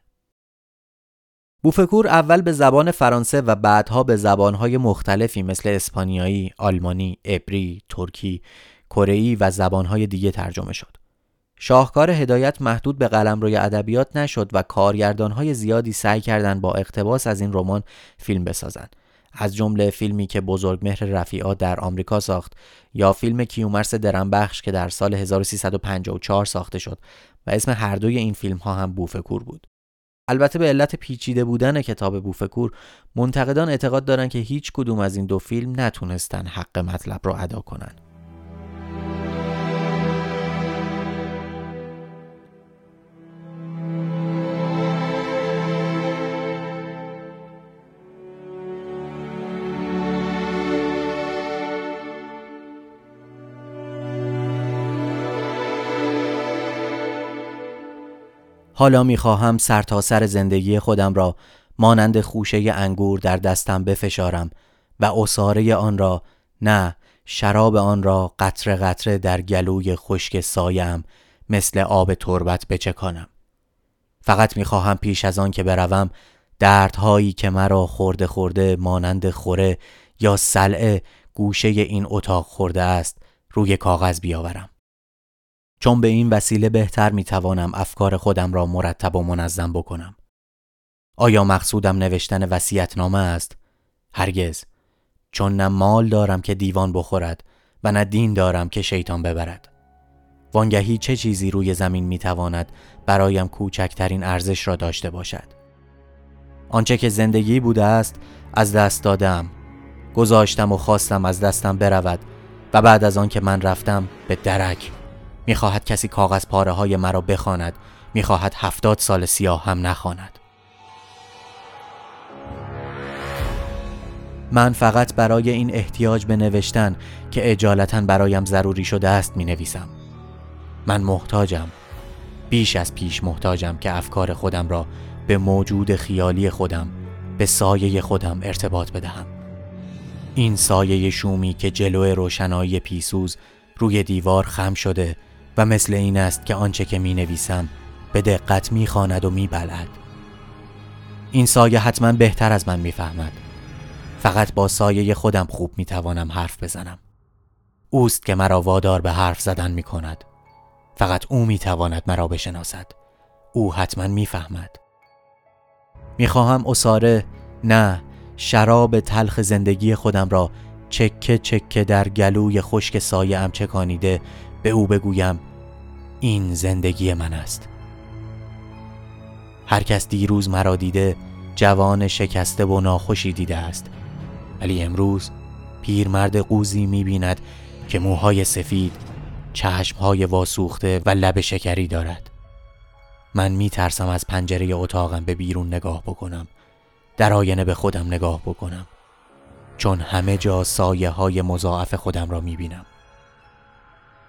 بوفکور اول به زبان فرانسه و بعدها به زبانهای مختلفی مثل اسپانیایی، آلمانی، عبری، ترکی، کره و زبانهای دیگه ترجمه شد. شاهکار هدایت محدود به قلمروی ادبیات نشد و کارگردانهای زیادی سعی کردند با اقتباس از این رمان فیلم بسازند. از جمله فیلمی که بزرگمهر رفیعات در آمریکا ساخت یا فیلم کیومرس درنبخش که در سال 1354 ساخته شد و اسم هر دوی این فیلم ها هم بوفکور بود. البته به علت پیچیده بودن کتاب بوفکور منتقدان اعتقاد دارند که هیچ کدوم از این دو فیلم نتونستن حق مطلب را ادا کنند. حالا می‌خواهم سرتاسر سر زندگی خودم را مانند خوشه انگور در دستم بفشارم و اصاره آن را نه شراب آن را قطره قطره در گلوی خشک سایم مثل آب تربت بچکانم. فقط می‌خواهم پیش از آن که بروم دردهایی که مرا خورده خورده مانند خوره یا سلعه گوشه این اتاق خورده است روی کاغذ بیاورم. چون به این وسیله بهتر می توانم افکار خودم را مرتب و منظم بکنم. آیا مقصودم نوشتن وسیعتنامه است؟ هرگز. چون نه مال دارم که دیوان بخورد و نه دین دارم که شیطان ببرد. وانگهی چه چیزی روی زمین می تواند برایم کوچکترین ارزش را داشته باشد؟ آنچه که زندگی بوده است از دست دادم گذاشتم و خواستم از دستم برود و بعد از آن که من رفتم به درک می‌خواهد کسی کاغذ پاره های مرا بخواند. می‌خواهد هفتاد سال سیاه هم نخواند. من فقط برای این احتیاج به نوشتن که اجالتا برایم ضروری شده است می نویسم. من محتاجم. بیش از پیش محتاجم که افکار خودم را به موجود خیالی خودم به سایه خودم ارتباط بدهم. این سایه شومی که جلو روشنایی پیسوز روی دیوار خم شده و مثل این است که آنچه که می نویسم به دقت می خاند و می بلد. این سایه حتما بهتر از من می‌فهمد. فقط با سایه خودم خوب می توانم حرف بزنم. اوست که مرا وادار به حرف زدن می کند. فقط او می تواند مرا بشناسد. او حتما می‌فهمد. می‌خواهم اساره نه شراب تلخ زندگی خودم را چکه چکه در گلوی خشک سایه ام چکانیده به او بگویم این زندگی من است. هر کس دیروز مرا دیده جوان شکسته و ناخوشی دیده است. ولی امروز پیرمرد قوزی می‌بیند که موهای سفید چشمهای واسوخته و لب شکری دارد. من می ترسم از پنجره اتاقم به بیرون نگاه بکنم. در آینه به خودم نگاه بکنم. چون همه جا سایه های مضاعف خودم را می بینم.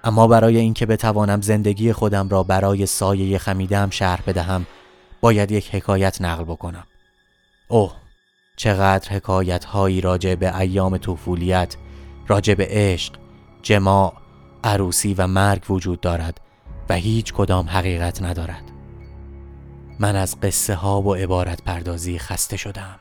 اما برای اینکه بتوانم زندگی خودم را برای سایه خمیدم شرح بدهم باید یک حکایت نقل بکنم. اوه چقدر حکایت هایی راجع به ایام طفولیت راجع به عشق جماع عروسی و مرگ وجود دارد و هیچ کدام حقیقت ندارد. من از قصه ها و عبارت پردازی خسته شدم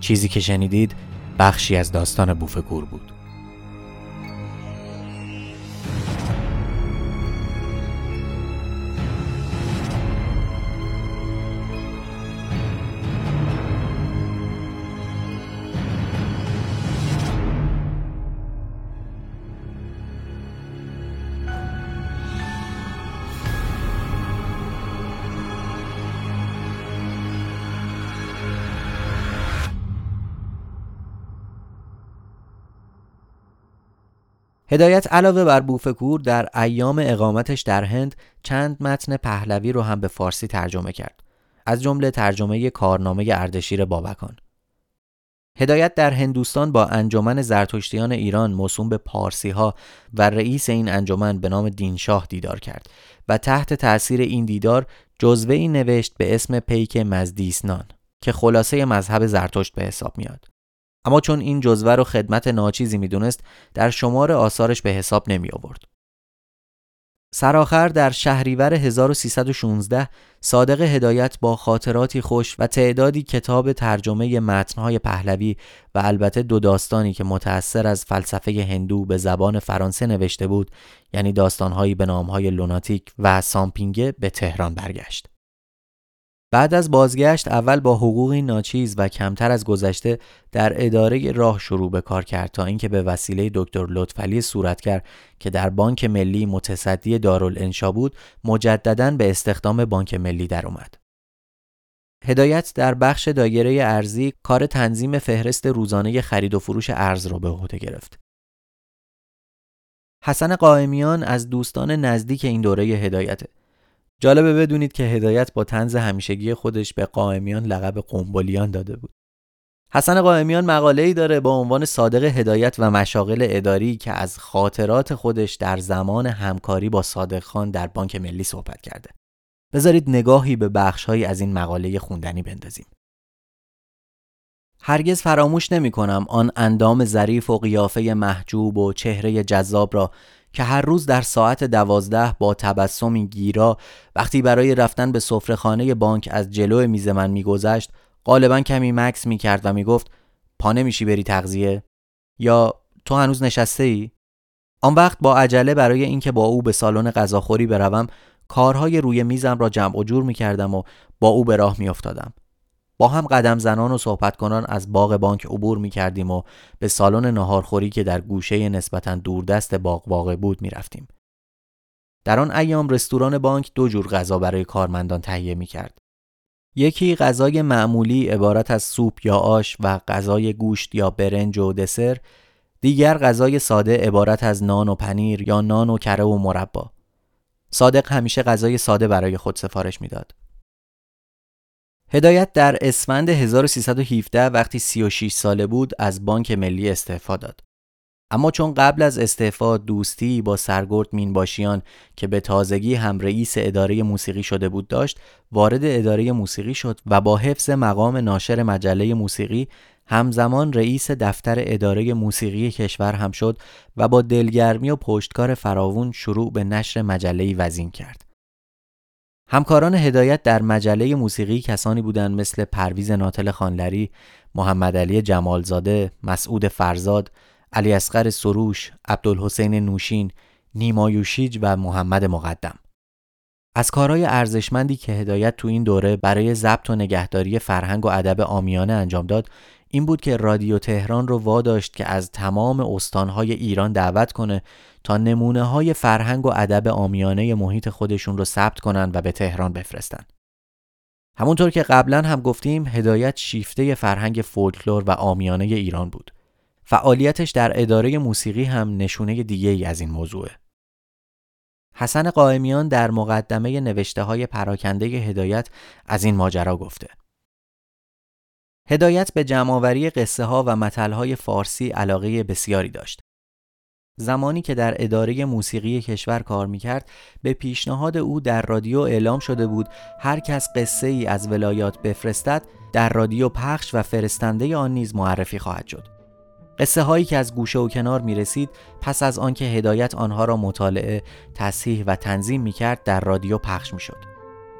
چیزی که شنیدید بخشی از داستان بوفکور بود. هدایت علاوه بر بوفکور در ایام اقامتش در هند چند متن پهلوی رو هم به فارسی ترجمه کرد از جمله ترجمه کارنامه اردشیر بابکان هدایت در هندوستان با انجمن زرتشتیان ایران موسوم به پارسی ها و رئیس این انجمن به نام دینشاه دیدار کرد و تحت تأثیر این دیدار جزوه ای نوشت به اسم پیک مزدیسنان که خلاصه مذهب زرتشت به حساب میاد. اما چون این جزوه رو خدمت ناچیزی می‌دونست در شمار آثارش به حساب نمی آورد. سرآخر در شهریور 1316 صادق هدایت با خاطراتی خوش و تعدادی کتاب ترجمه متنهای پهلوی و البته دو داستانی که متأثر از فلسفه هندو به زبان فرانسه نوشته بود یعنی داستانهایی به نامهای لوناتیک و سامپینگه به تهران برگشت. بعد از بازگشت اول با حقوقی ناچیز و کمتر از گذشته در اداره راه شروع به کار کرد تا اینکه به وسیله دکتر لطفعلی صورتگر که در بانک ملی متصدی دارالانشا بود مجددا به استخدام بانک ملی در اومد. هدایت در بخش دایره ارزی کار تنظیم فهرست روزانه خرید و فروش ارز را به عهده گرفت. حسن قائمیان از دوستان نزدیک این دوره هدایته جالبه بدونید که هدایت با تنز همیشگی خودش به قائمیان لقب قنبلیان داده بود. حسن قائمیان مقاله ای داره با عنوان صادق هدایت و مشاغل اداری که از خاطرات خودش در زمان همکاری با صادق خان در بانک ملی صحبت کرده. بذارید نگاهی به بخشهایی از این مقاله خوندنی بندازیم. هرگز فراموش نمی کنم آن اندام ظریف و قیافه محجوب و چهره جذاب را که هر روز در ساعت دوازده با تبسمی گیرا وقتی برای رفتن به خانه بانک از جلو میز من میگذشت غالبا کمی مکس می‌کرد و می‌گفت پا نمیشی بری تغذیه یا تو هنوز نشسته ای؟ آن وقت با عجله برای اینکه با او به سالن غذاخوری بروم کارهای روی میزم را جمع و جور می‌کردم و با او به راه میافتادم با هم قدم زنان و صحبت کنان از باغ بانک عبور می کردیم و به سالن ناهارخوری که در گوشه نسبتا دوردست باغ واقع بود می رفتیم. در آن ایام رستوران بانک دو جور غذا برای کارمندان تهیه می کرد. یکی غذای معمولی عبارت از سوپ یا آش و غذای گوشت یا برنج و دسر دیگر غذای ساده عبارت از نان و پنیر یا نان و کره و مربا صادق همیشه غذای ساده برای خود سفارش می‌داد. هدایت در اسفند 1317 وقتی 36 ساله بود از بانک ملی استعفا داد. اما چون قبل از استعفا دوستی با سرگرد مینباشیان که به تازگی هم رئیس اداره موسیقی شده بود داشت وارد اداره موسیقی شد و با حفظ مقام ناشر مجله موسیقی همزمان رئیس دفتر اداره موسیقی کشور هم شد و با دلگرمی و پشتکار فراوون شروع به نشر مجله وزین کرد. همکاران هدایت در مجله موسیقی کسانی بودند مثل پرویز ناتل خانلری، محمد علی جمالزاده، مسعود فرزاد، علی اصغر سروش، عبدالحسین نوشین، نیما یوشیج و محمد مقدم. از کارهای ارزشمندی که هدایت تو این دوره برای ضبط و نگهداری فرهنگ و ادب آمیانه انجام داد این بود که رادیو تهران رو واداشت که از تمام استانهای ایران دعوت کنه تا نمونه های فرهنگ و ادب آمیانه محیط خودشون رو ثبت کنن و به تهران بفرستن. همونطور که قبلا هم گفتیم هدایت شیفته فرهنگ فولکلور و آمیانه ایران بود. فعالیتش در اداره موسیقی هم نشونه دیگه ای از این موضوعه. حسن قائمیان در مقدمه نوشته های پراکنده هدایت از این ماجرا گفته. هدایت به جمعآوری قصه ها و متل های فارسی علاقه بسیاری داشت. زمانی که در اداره موسیقی کشور کار می‌کرد به پیشنهاد او در رادیو اعلام شده بود هر کس قصه ای از ولایات بفرستد در رادیو پخش و فرستنده آن نیز معرفی خواهد شد. قصه هایی که از گوشه و کنار می رسید پس از آنکه هدایت آنها را مطالعه، تصحیح و تنظیم می کرد در رادیو پخش می شد.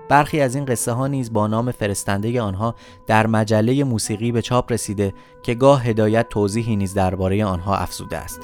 برخی از این قصه ها نیز با نام فرستنده آنها در مجله موسیقی به چاپ رسیده که گاه هدایت توضیحی نیز درباره آنها افزوده است.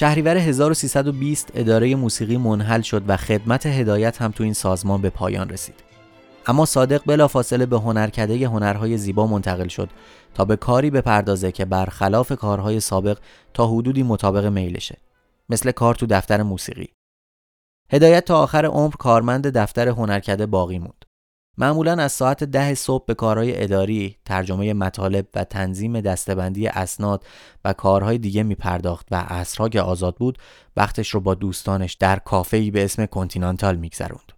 شهریور 1320 اداره موسیقی منحل شد و خدمت هدایت هم تو این سازمان به پایان رسید. اما صادق بلافاصله به هنرکده هنرهای زیبا منتقل شد تا به کاری بپردازه که برخلاف کارهای سابق تا حدودی مطابق میلشه. مثل کار تو دفتر موسیقی. هدایت تا آخر عمر کارمند دفتر هنرکده باقی موند. معمولا از ساعت ده صبح به کارهای اداری، ترجمه مطالب و تنظیم دستبندی اسناد و کارهای دیگه می پرداخت و عصرها که آزاد بود وقتش رو با دوستانش در کافه‌ای به اسم کنتینانتال میگذروند.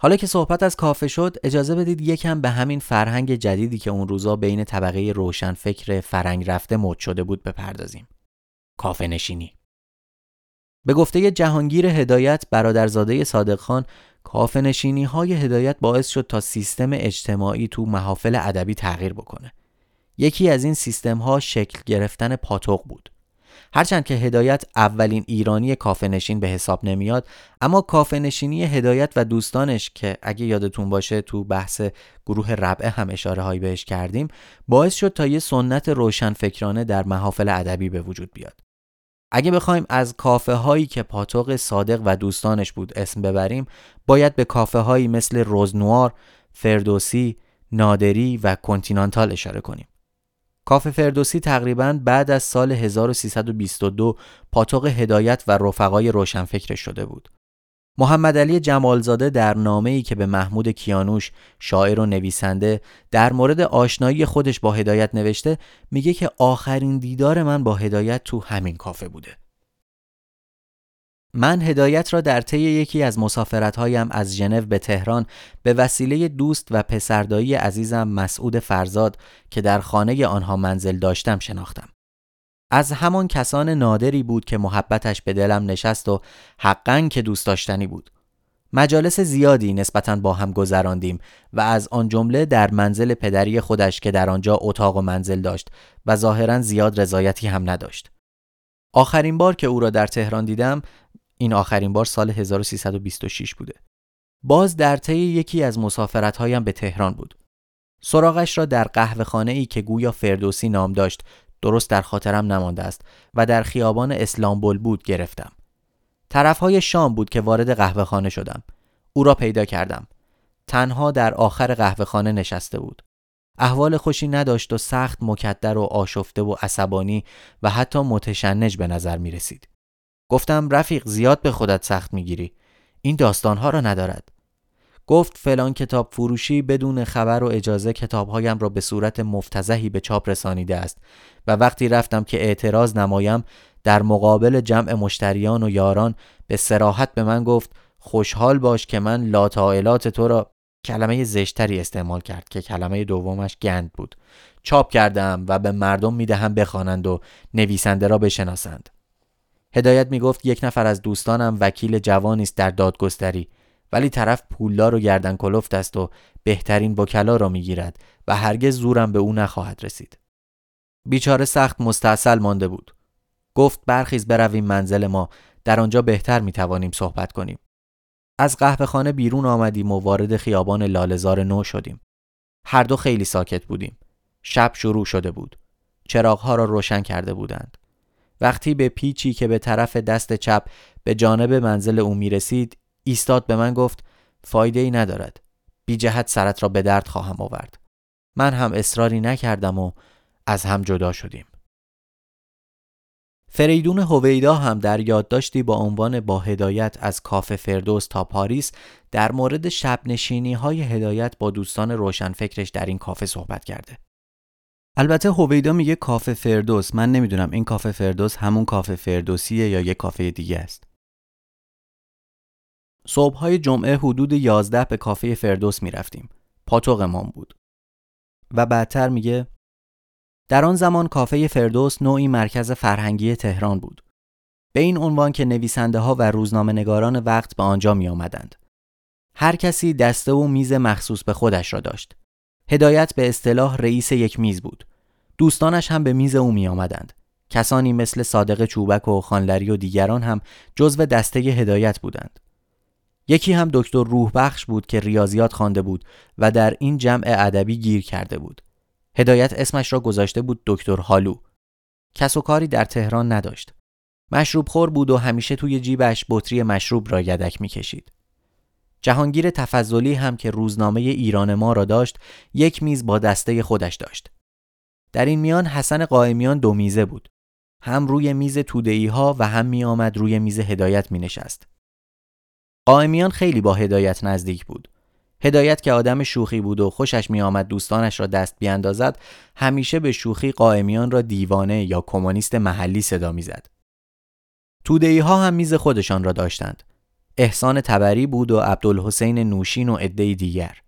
حالا که صحبت از کافه شد اجازه بدید یکم به همین فرهنگ جدیدی که اون روزا بین طبقه روشن فکر فرنگ رفته مد شده بود بپردازیم. کافه نشینی. به گفته جهانگیر هدایت برادرزاده صادق خان کافه نشینی های هدایت باعث شد تا سیستم اجتماعی تو محافل ادبی تغییر بکنه. یکی از این سیستم ها شکل گرفتن پاتوق بود. هرچند که هدایت اولین ایرانی کافه نشین به حساب نمیاد اما کافه نشینی هدایت و دوستانش که اگه یادتون باشه تو بحث گروه ربعه هم اشاره هایی بهش کردیم باعث شد تا یه سنت روشنفکرانه در محافل ادبی به وجود بیاد اگه بخوایم از کافه هایی که پاتوق صادق و دوستانش بود اسم ببریم باید به کافه هایی مثل روزنوار، فردوسی، نادری و کنتینانتال اشاره کنیم. کافه فردوسی تقریبا بعد از سال 1322 پاتوق هدایت و رفقای روشنفکر شده بود. محمد علی جمالزاده در نامه ای که به محمود کیانوش شاعر و نویسنده در مورد آشنایی خودش با هدایت نوشته میگه که آخرین دیدار من با هدایت تو همین کافه بوده. من هدایت را در طی یکی از مسافرتهایم از ژنو به تهران به وسیله دوست و پسردایی عزیزم مسعود فرزاد که در خانه آنها منزل داشتم شناختم. از همان کسان نادری بود که محبتش به دلم نشست و حقا که دوست داشتنی بود. مجالس زیادی نسبتا با هم گذراندیم و از آن جمله در منزل پدری خودش که در آنجا اتاق و منزل داشت و ظاهرا زیاد رضایتی هم نداشت. آخرین بار که او را در تهران دیدم این آخرین بار سال 1326 بوده. باز در طی یکی از مسافرت هایم به تهران بود. سراغش را در قهوه خانه ای که گویا فردوسی نام داشت درست در خاطرم نمانده است و در خیابان اسلامبول بود گرفتم. طرفهای شام بود که وارد قهوه خانه شدم. او را پیدا کردم. تنها در آخر قهوه خانه نشسته بود. احوال خوشی نداشت و سخت مکدر و آشفته و عصبانی و حتی متشنج به نظر می رسید. گفتم رفیق زیاد به خودت سخت می گیری. این داستانها را ندارد. گفت فلان کتاب فروشی بدون خبر و اجازه کتابهایم را به صورت مفتزهی به چاپ رسانیده است و وقتی رفتم که اعتراض نمایم در مقابل جمع مشتریان و یاران به سراحت به من گفت خوشحال باش که من لاتائلات تو را کلمه زشتری استعمال کرد که کلمه دومش گند بود. چاپ کردم و به مردم می‌دهم بخوانند و نویسنده را بشناسند. هدایت می‌گفت یک نفر از دوستانم وکیل جوانی است در دادگستری. ولی طرف پولدار و گردن کلفت است و بهترین وکلا را می‌گیرد و هرگز زورم به او نخواهد رسید. بیچاره سخت مستاصل مانده بود. گفت برخیز برویم منزل ما در آنجا بهتر می‌توانیم صحبت کنیم. از قهوه خانه بیرون آمدیم و وارد خیابان لالزار نو شدیم. هر دو خیلی ساکت بودیم. شب شروع شده بود. چراغها را روشن کرده بودند. وقتی به پیچی که به طرف دست چپ به جانب منزل او می رسید ایستاد به من گفت فایده ای ندارد بی جهت سرت را به درد خواهم آورد من هم اصراری نکردم و از هم جدا شدیم فریدون هویدا هم در یادداشتی با عنوان با هدایت از کافه فردوس تا پاریس در مورد شب نشینی های هدایت با دوستان روشنفکرش در این کافه صحبت کرده. البته هویدا میگه کافه فردوس من نمی‌دونم این کافه فردوس همون کافه فردوسیه یا یه کافه دیگه است. صبحهای جمعه حدود 11 به کافه فردوس می‌رفتیم. پاتوقمان بود. و بعدتر میگه در آن زمان کافه فردوس نوعی مرکز فرهنگی تهران بود. به این عنوان که نویسنده ها و روزنامه نگاران وقت به آنجا می آمدند. هر کسی دسته و میز مخصوص به خودش را داشت. هدایت به اصطلاح رئیس یک میز بود. دوستانش هم به میز او می آمدند. کسانی مثل صادق چوبک و خانلری و دیگران هم جزو دسته هدایت بودند. یکی هم دکتر روح بخش بود که ریاضیات خوانده بود و در این جمع ادبی گیر کرده بود. هدایت اسمش را گذاشته بود دکتر هالو. کس و کاری در تهران نداشت. مشروب خور بود و همیشه توی جیبش بطری مشروب را یدک می‌کشید. جهانگیر تفضلی هم که روزنامه ایران ما را داشت یک میز با دسته خودش داشت. در این میان حسن قائمیان دو میزه بود. هم روی میز تودهی ها و هم می آمد روی میز هدایت می نشست. قائمیان خیلی با هدایت نزدیک بود. هدایت که آدم شوخی بود و خوشش می آمد دوستانش را دست بیاندازد همیشه به شوخی قائمیان را دیوانه یا کمونیست محلی صدا می‌زد. تودهی ها هم میز خودشان را داشتند. احسان تبری بود و عبدالحسین نوشین و عده دیگر.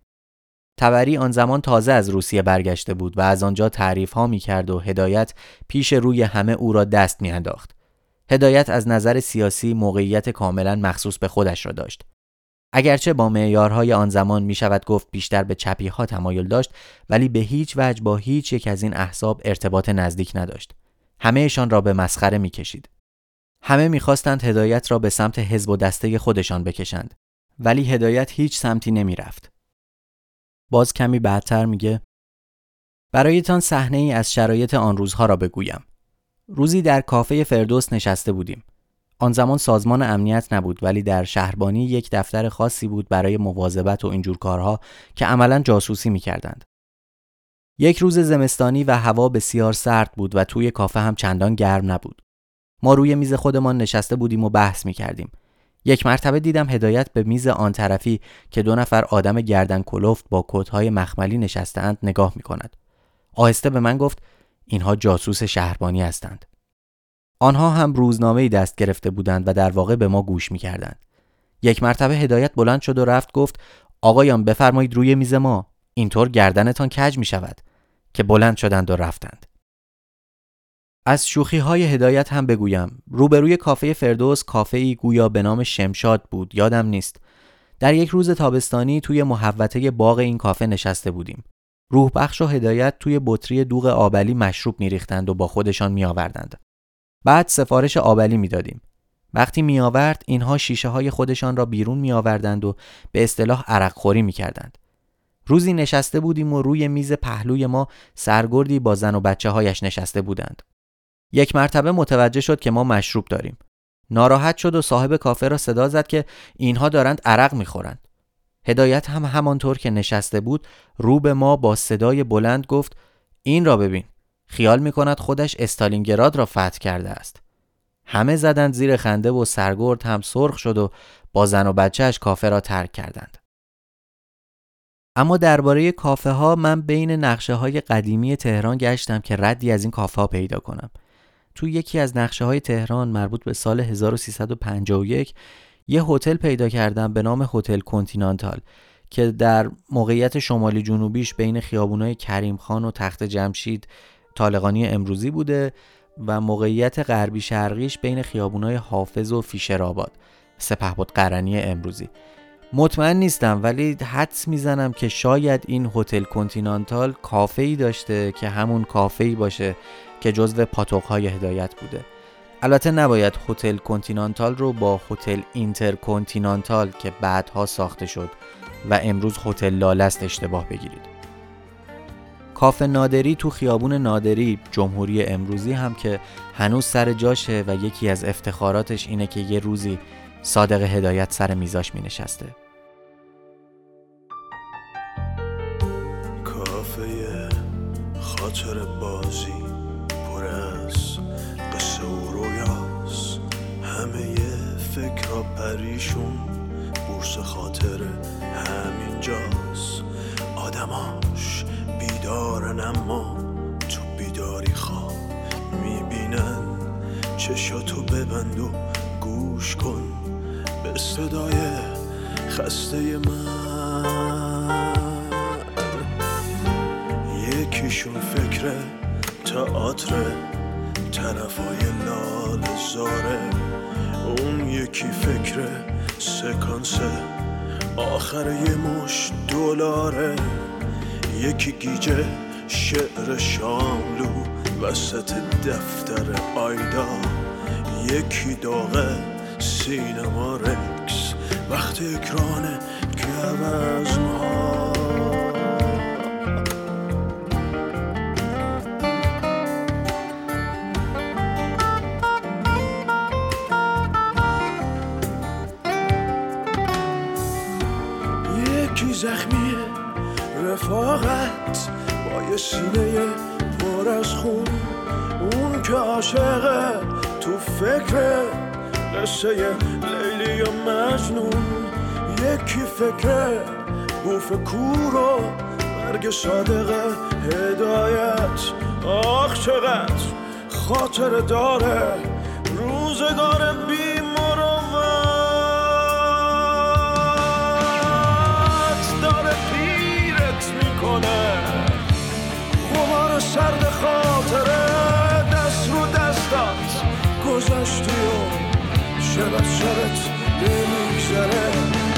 تبری آن زمان تازه از روسیه برگشته بود و از آنجا تعریف ها می کرد و هدایت پیش روی همه او را دست می انداخت. هدایت از نظر سیاسی موقعیت کاملا مخصوص به خودش را داشت. اگرچه با معیارهای آن زمان می شود گفت بیشتر به چپی ها تمایل داشت ولی به هیچ وجه با هیچ یک از این احزاب ارتباط نزدیک نداشت. همهشان را به مسخره می کشید. همه می‌خواستند هدایت را به سمت حزب و دسته خودشان بکشند ولی هدایت هیچ سمتی نمی رفت. باز کمی بعدتر میگه برایتان صحنه ای از شرایط آن روزها را بگویم. روزی در کافه فردوس نشسته بودیم. آن زمان سازمان امنیت نبود ولی در شهربانی یک دفتر خاصی بود برای مواظبت و اینجور کارها که عملا جاسوسی می‌کردند. یک روز زمستانی و هوا بسیار سرد بود و توی کافه هم چندان گرم نبود. ما روی میز خودمان نشسته بودیم و بحث می کردیم. یک مرتبه دیدم هدایت به میز آن طرفی که دو نفر آدم گردن کلفت با کتهای مخملی نشستهاند نگاه می کند. آهسته به من گفت اینها جاسوس شهربانی هستند. آنها هم روزنامه دست گرفته بودند و در واقع به ما گوش می کردند. یک مرتبه هدایت بلند شد و رفت گفت آقایان بفرمایید روی میز ما اینطور گردنتان کج می شود که بلند شدند و رفتند. از شوخی های هدایت هم بگویم روبروی کافه فردوس کافه ای گویا به نام شمشاد بود یادم نیست در یک روز تابستانی توی محوطه باغ این کافه نشسته بودیم روح بخش و هدایت توی بطری دوغ آبلی مشروب میریختند و با خودشان میآوردند بعد سفارش آبلی می‌دادیم وقتی می آورد اینها شیشه های خودشان را بیرون می آوردند و به اصطلاح عرق خوری می کردند. روزی نشسته بودیم و روی میز پهلوی ما سرگردی با زن و بچه هایش نشسته بودند. یک مرتبه متوجه شد که ما مشروب داریم. ناراحت شد و صاحب کافه را صدا زد که اینها دارند عرق می‌خورند. هدایت هم همانطور که نشسته بود رو به ما با صدای بلند گفت این را ببین خیال می کند خودش استالینگراد را فتح کرده است. همه زدند زیر خنده و سرگرد هم سرخ شد و با زن و بچهش کافه را ترک کردند. اما درباره کافه ها من بین نقشه های قدیمی تهران گشتم که ردی از این کافه ها پیدا کنم. تو یکی از نقشه های تهران مربوط به سال 1351 یه هتل پیدا کردم به نام هتل کنتینانتال که در موقعیت شمالی جنوبیش بین خیابونای کریم خان و تخت جمشید طالقانی امروزی بوده و موقعیت غربی شرقیش بین خیابونای حافظ و فیشرآباد بود قرنی امروزی. مطمئن نیستم ولی حدس می‌زنم که شاید این هتل کنتینانتال کافه ای داشته که همون کافه ای باشه که جزو پاتوق های هدایت بوده. البته نباید هتل کنتینانتال رو با هتل اینترکنتینانتال که بعدها ساخته شد و امروز هتل لالست اشتباه بگیرید. کافه نادری تو خیابون نادری جمهوری امروزی هم که هنوز سر جاشه و یکی از افتخاراتش اینه که یه روزی صادق هدایت سر میزاش می نشسته پریشون بورس خاطر همینجاست. آدماش بیدارن اما تو بیداری خواب می‌بینن. چشاتو ببند و گوش کن به صدای خسته من. یکیشون فکر تئاتر طرفای لال زاره. اون یکی فکر سکانس آخر یه مش دلاره. یکی گیجه شعر شاملو وسط دفتر آیدا. یکی داغه سینما رکس وقت اکران ها یکی زخمیه رفاقت با یه سینه پر از خون. اون که عاشقه تو فکر قصه لیلی و مجنون یکی فکر بوف کور و مرگ صادق هدایت. آخ چقدر خاطر داره روزگار بی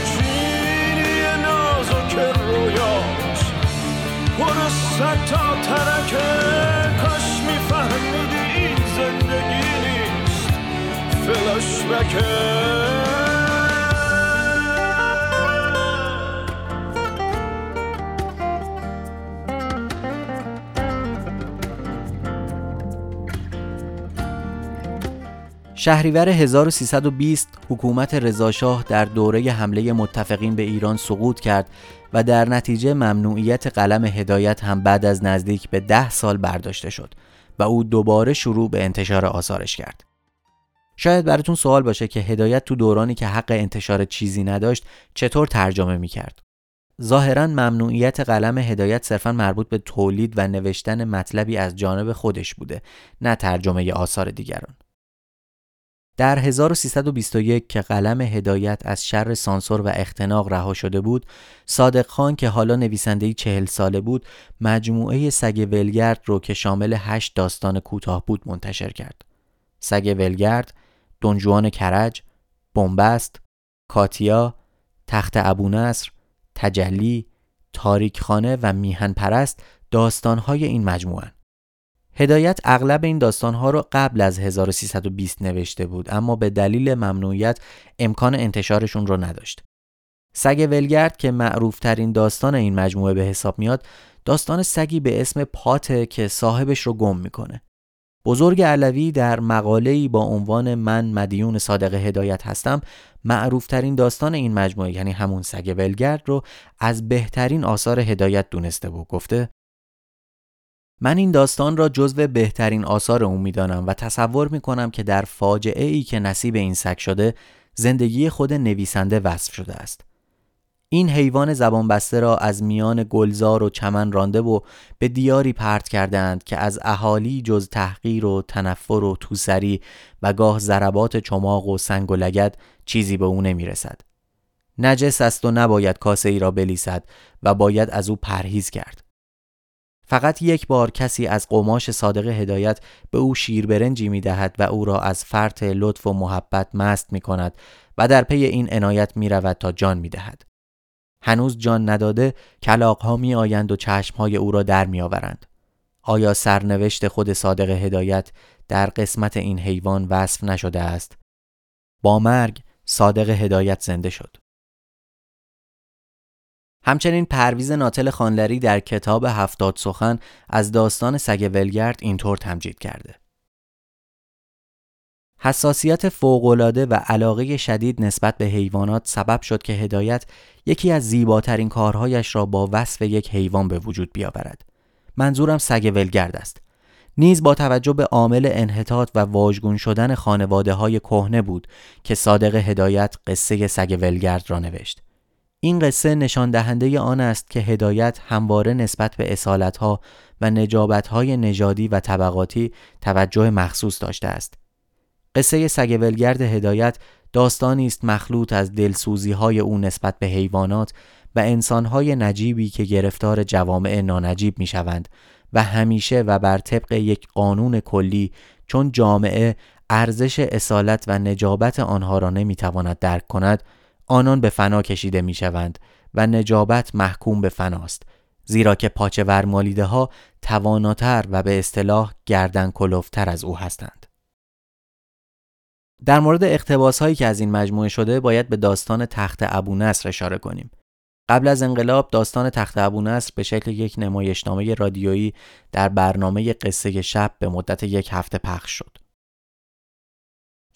چینی نازک رویات پر ترکه کاش میفهمیدی این زندگی نیست. فلاشبکه شهریور 1320 حکومت رضاشاه در دوره حمله متفقین به ایران سقوط کرد و در نتیجه ممنوعیت قلم هدایت هم بعد از نزدیک به ده سال برداشته شد و او دوباره شروع به انتشار آثارش کرد. شاید براتون سوال باشه که هدایت تو دورانی که حق انتشار چیزی نداشت چطور ترجمه می کرد؟ ظاهرا ممنوعیت قلم هدایت صرفا مربوط به تولید و نوشتن مطلبی از جانب خودش بوده نه ترجمه آثار دیگران. در 1321 که قلم هدایت از شر سانسور و اختناق رها شده بود، صادق خان که حالا نویسندهی چهل ساله بود، مجموعه سگ ولگرد رو که شامل هشت داستان کوتاه بود منتشر کرد. سگ ولگرد، دنجوان کرج، بنبست، کاتیا، تخت ابونصر، تجلی، تاریکخانه و میهن پرست داستانهای این مجموعه هدایت اغلب این داستانها را قبل از 1320 نوشته بود اما به دلیل ممنوعیت امکان انتشارشون رو نداشت. سگ ولگرد که معروف ترین داستان این مجموعه به حساب میاد داستان سگی به اسم پاته که صاحبش رو گم می‌کنه. بزرگ علوی در مقاله‌ای با عنوان من مدیون صادق هدایت هستم معروفترین داستان این مجموعه یعنی همون سگ ولگرد رو از بهترین آثار هدایت دونسته و گفته من این داستان را جزو بهترین آثار او می‌دانم و تصور می کنم که در فاجعه ای که نصیب این سگ شده زندگی خود نویسنده وصف شده است. این حیوان زبان بسته را از میان گلزار و چمن رانده و به دیاری پرت کردند که از اهالی جز تحقیر و تنفر و توسری و گاه ضربات چماق و سنگ و لگد چیزی به او نمی رسد. نجس است و نباید کاسه ای را بلیسد و باید از او پرهیز کرد. فقط یک بار کسی از قماش صادق هدایت به او شیربرنجی می دهد و او را از فرط لطف و محبت مست می کند و در پی این عنایت می رود تا جان می دهد. هنوز جان نداده کلاق ها می آیند و چشم های او را در می آورند. آیا سرنوشت خود صادق هدایت در قسمت این حیوان وصف نشده است؟ با مرگ صادق هدایت زنده شد. همچنین پرویز ناتل خانلری در کتاب هفتاد سخن از داستان سگ ولگرد اینطور تمجید کرده. حساسیت فوقالعاده و علاقه شدید نسبت به حیوانات سبب شد که هدایت یکی از زیباترین کارهایش را با وصف یک حیوان به وجود بیاورد. منظورم سگ ولگرد است. نیز با توجه به عامل انحطاط و واژگون شدن خانواده های کهنه بود که صادق هدایت قصه سگ ولگرد را نوشت. این قصه نشان دهنده آن است که هدایت همواره نسبت به ها و های نژادی و طبقاتی توجه مخصوص داشته است. قصه سگ ولگرد هدایت داستانی است مخلوط از دلسوزی های او نسبت به حیوانات و انسانهای نجیبی که گرفتار جوامع نانجیب می شوند و همیشه و بر طبق یک قانون کلی چون جامعه ارزش اصالت و نجابت آنها را نمی‌تواند درک کند آنان به فنا کشیده می شوند و نجابت محکوم به فناست زیرا که پاچه ورمالیده ها تواناتر و به اصطلاح گردن کلوفتر از او هستند. در مورد اقتباس هایی که از این مجموعه شده باید به داستان تخت ابو نصر اشاره کنیم. قبل از انقلاب داستان تخت ابو نصر به شکل یک نمایشنامه رادیویی در برنامه قصه شب به مدت یک هفته پخش شد.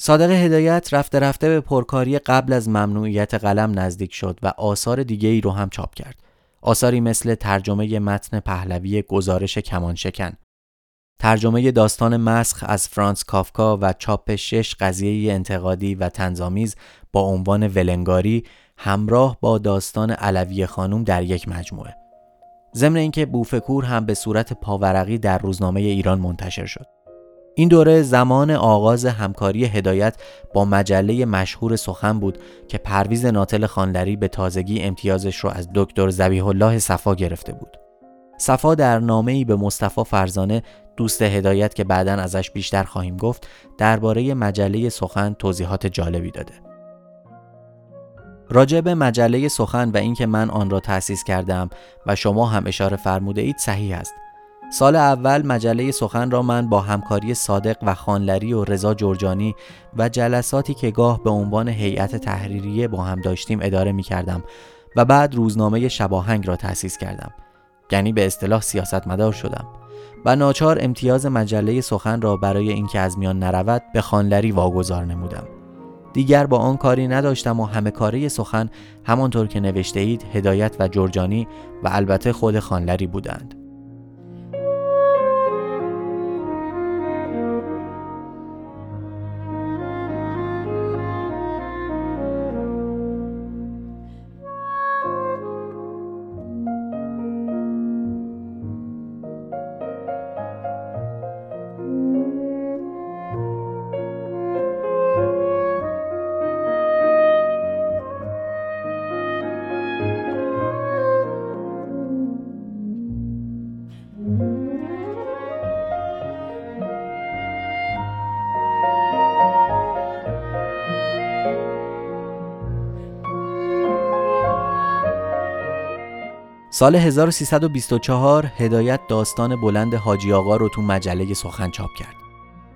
صادق هدایت رفته رفته به پرکاری قبل از ممنوعیت قلم نزدیک شد و آثار دیگه ای رو هم چاپ کرد. آثاری مثل ترجمه متن پهلوی گزارش کمانشکن، ترجمه داستان مسخ از فرانس کافکا و چاپ شش قضیه انتقادی و تنظامیز با عنوان ولنگاری همراه با داستان علوی خانوم در یک مجموعه. ضمن اینکه بوفکور هم به صورت پاورقی در روزنامه ایران منتشر شد. این دوره زمان آغاز همکاری هدایت با مجله مشهور سخن بود که پرویز ناتل خانلری به تازگی امتیازش را از دکتر زبیح الله صفا گرفته بود. صفا در نامه‌ای به مصطفی فرزانه دوست هدایت که بعدا ازش بیشتر خواهیم گفت درباره مجله سخن توضیحات جالبی داده. راجع به مجله سخن و اینکه من آن را تأسیس کردم و شما هم اشاره فرموده اید صحیح است. سال اول مجله سخن را من با همکاری صادق و خانلری و رضا جرجانی و جلساتی که گاه به عنوان هیئت تحریریه با هم داشتیم اداره می کردم و بعد روزنامه شباهنگ را تأسیس کردم. یعنی به اصطلاح سیاستمدار شدم. و ناچار امتیاز مجله سخن را برای اینکه از میان نرود به خانلری واگذار نمودم. دیگر با آن کاری نداشتم و همه کاری سخن همانطور که نوشته اید هدایت و جرجانی و البته خود خانلری بودند. سال 1324 هدایت داستان بلند حاجی آقا رو تو مجله سخن چاپ کرد.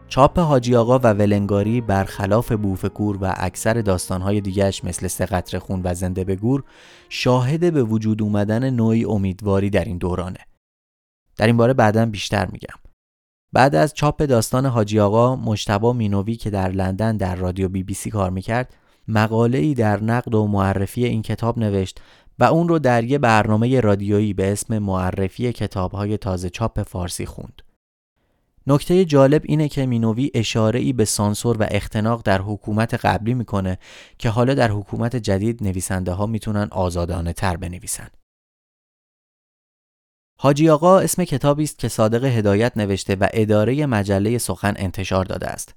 چاپ حاجی آقا و ولنگاری برخلاف بوفکور و اکثر داستانهای دیگرش مثل سقطر خون و زنده به گور شاهد به وجود اومدن نوعی امیدواری در این دورانه. در این باره بعدا بیشتر میگم. بعد از چاپ داستان حاجی آقا مشتبا مینوی که در لندن در رادیو بی بی سی کار می‌کرد مقاله ای در نقد و معرفی این کتاب نوشت و اون رو در یه برنامه رادیویی به اسم معرفی کتابهای تازه چاپ فارسی خوند. نکته جالب اینه که مینوی اشاره ای به سانسور و اختناق در حکومت قبلی می‌کنه که حالا در حکومت جدید نویسنده ها می‌تونن آزادانه تر بنویسن. حاجی آقا اسم کتابی است که صادق هدایت نوشته و اداره مجله سخن انتشار داده است.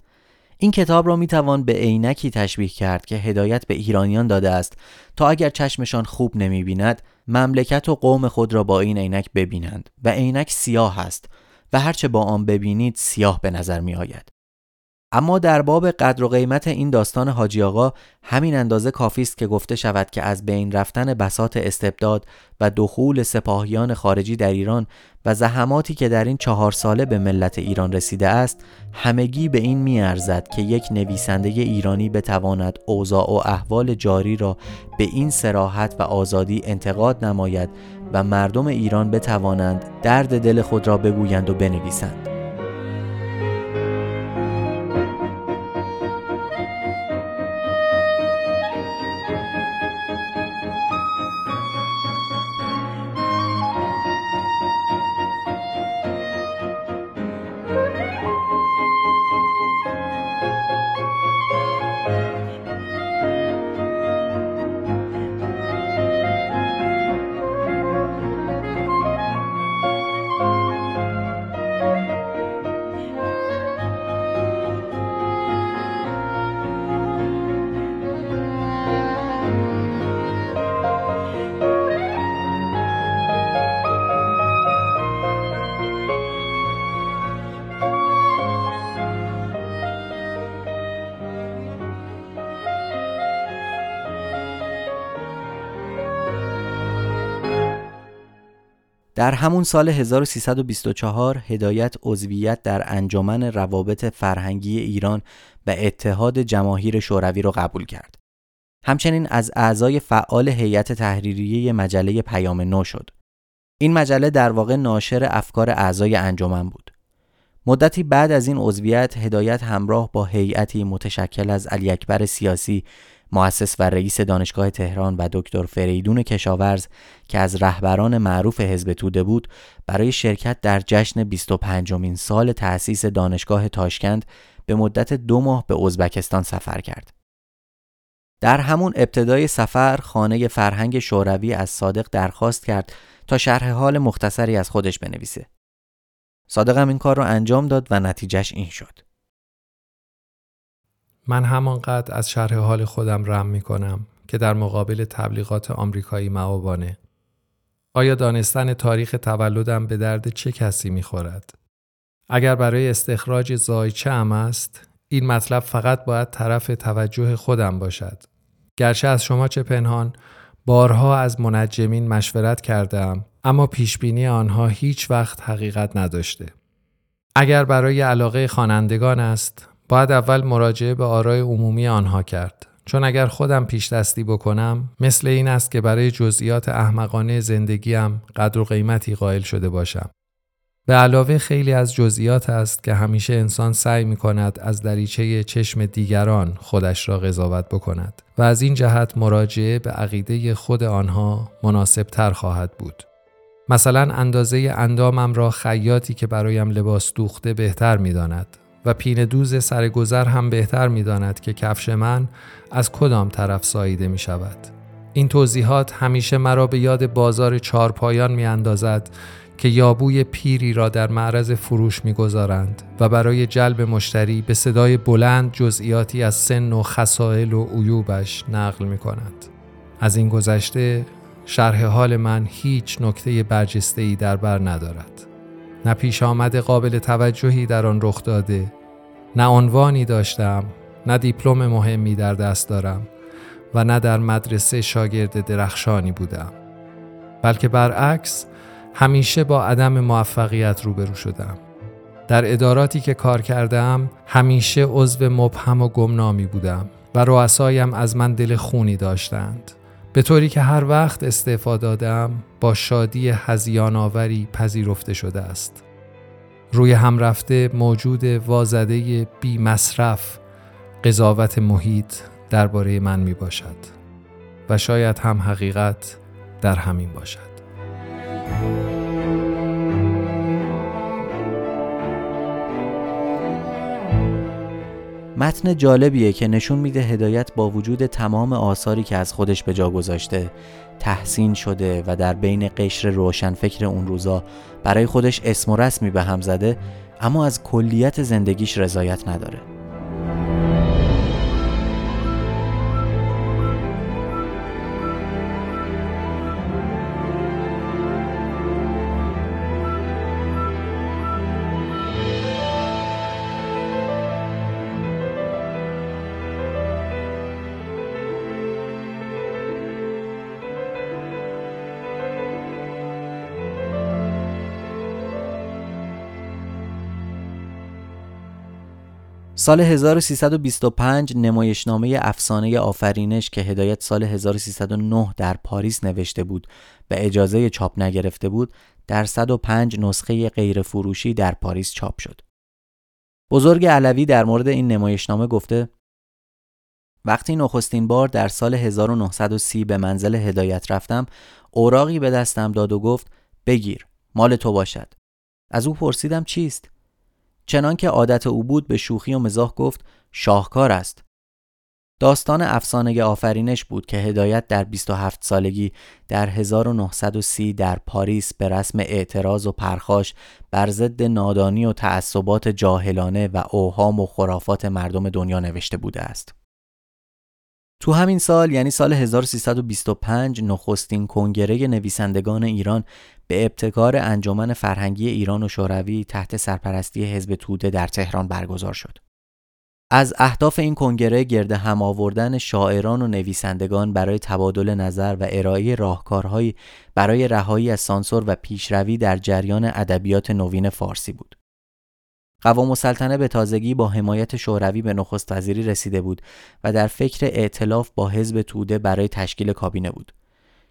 این کتاب را می توان به عینکی تشبیه کرد که هدایت به ایرانیان داده است تا اگر چشمشان خوب نمی بیند مملکت و قوم خود را با این عینک ببینند و عینک سیاه است و هرچه با آن ببینید سیاه به نظر می آید. اما در باب قدر و قیمت این داستان حاجی آقا همین اندازه کافی است که گفته شود که از بین رفتن بسات استبداد و دخول سپاهیان خارجی در ایران و زحماتی که در این چهار ساله به ملت ایران رسیده است همگی به این میارزد که یک نویسنده ایرانی بتواند اوضاع و احوال جاری را به این سراحت و آزادی انتقاد نماید و مردم ایران بتوانند درد دل خود را بگویند و بنویسند. همون سال 1324 هدایت عضویت در انجمن روابط فرهنگی ایران و اتحاد جماهیر شوروی را قبول کرد. همچنین از اعضای فعال هیئت تحریریه مجله پیام نو شد. این مجله در واقع ناشر افکار اعضای انجمن بود. مدتی بعد از این عضویت هدایت همراه با هیئتی متشکل از علی اکبر سیاسی مؤسس و رئیس دانشگاه تهران و دکتر فریدون کشاورز که از رهبران معروف حزب توده بود برای شرکت در جشن 25 مین سال تأسیس دانشگاه تاشکند به مدت دو ماه به ازبکستان سفر کرد. در همون ابتدای سفر خانه فرهنگ شوروی از صادق درخواست کرد تا شرح حال مختصری از خودش بنویسه. صادق هم این کار رو انجام داد و نتیجهش این شد. من همانقدر از شرح حال خودم رم می کنم که در مقابل تبلیغات آمریکایی معابانه. آیا دانستن تاریخ تولدم به درد چه کسی می خورد؟ اگر برای استخراج زایچه هم است، این مطلب فقط باید طرف توجه خودم باشد. گرچه از شما چه پنهان، بارها از منجمین مشورت کردم اما پیشبینی آنها هیچ وقت حقیقت نداشته. اگر برای علاقه خوانندگان است باید اول مراجعه به آرای عمومی آنها کرد. چون اگر خودم پیش دستی بکنم مثل این است که برای جزئیات احمقانه زندگیم قدر و قیمتی قائل شده باشم. به علاوه خیلی از جزئیات است که همیشه انسان سعی می کند از دریچه چشم دیگران خودش را قضاوت بکند و از این جهت مراجعه به عقیده خود آنها مناسب تر خواهد بود. مثلا اندازه اندامم را خیاطی که برایم لباس دوخته بهتر می داند و پین دوز سرگذر هم بهتر می داند که کفش من از کدام طرف ساییده می شود. این توضیحات همیشه مرا به یاد بازار چارپایان می اندازد که یابوی پیری را در معرض فروش می‌گذارند و برای جلب مشتری به صدای بلند جزئیاتی از سن و خسائل و عیوبش نقل می کند. از این گذشته شرح حال من هیچ نکته برجسته ای در بر ندارد. نه پیش آمد قابل توجهی در آن رخ داده. نه عنوانی داشتم نه دیپلم مهمی در دست دارم و نه در مدرسه شاگرد درخشانی بودم. بلکه برعکس همیشه با عدم موفقیت روبرو شدم. در اداراتی که کار کردم همیشه عضو مبهم و گمنامی بودم و رؤسایم از من دل خونی داشتند. به طوری که هر وقت استعفا دادم با شادی هزیان آوری پذیرفته شده است. روی هم رفته موجود وازده بی مصرف قضاوت محیط درباره من می باشد و شاید هم حقیقت در همین باشد. متن جالبیه که نشون میده هدایت با وجود تمام آثاری که از خودش به جا گذاشته تحسین شده و در بین قشر روشن فکر اون روزا برای خودش اسم و رسمی به هم زده اما از کلیت زندگیش رضایت نداره. سال 1325 نمایشنامه افسانه آفرینش که هدایت سال 1309 در پاریس نوشته بود و اجازه چاپ نگرفته بود در 105 نسخه غیر فروشی در پاریس چاپ شد. بزرگ علوی در مورد این نمایشنامه گفته وقتی نخستین بار در سال 1930 به منزل هدایت رفتم اوراقی به دستم داد و گفت بگیر مال تو باشد از او پرسیدم چیست چنان که عادت او بود به شوخی و مزاح گفت شاهکار است. داستان افسانه آفرینش بود که هدایت در 27 سالگی در 1930 در پاریس به رسم اعتراض و پرخاش بر ضد نادانی و تعصبات جاهلانه و اوهام و خرافات مردم دنیا نوشته بوده است. تو همین سال یعنی سال 1325 نخستین کنگره نویسندگان ایران به ابتکار انجمن فرهنگی ایران و شوروی تحت سرپرستی حزب توده در تهران برگزار شد. از اهداف این کنگره گرد هم آوردن شاعران و نویسندگان برای تبادل نظر و ارائه راهکارهایی برای رهایی از سانسور و پیشروی در جریان ادبیات نوین فارسی بود. قوام السلطنه به تازگی با حمایت شوروی به نخست وزیری رسیده بود و در فکر ائتلاف با حزب توده برای تشکیل کابینه بود.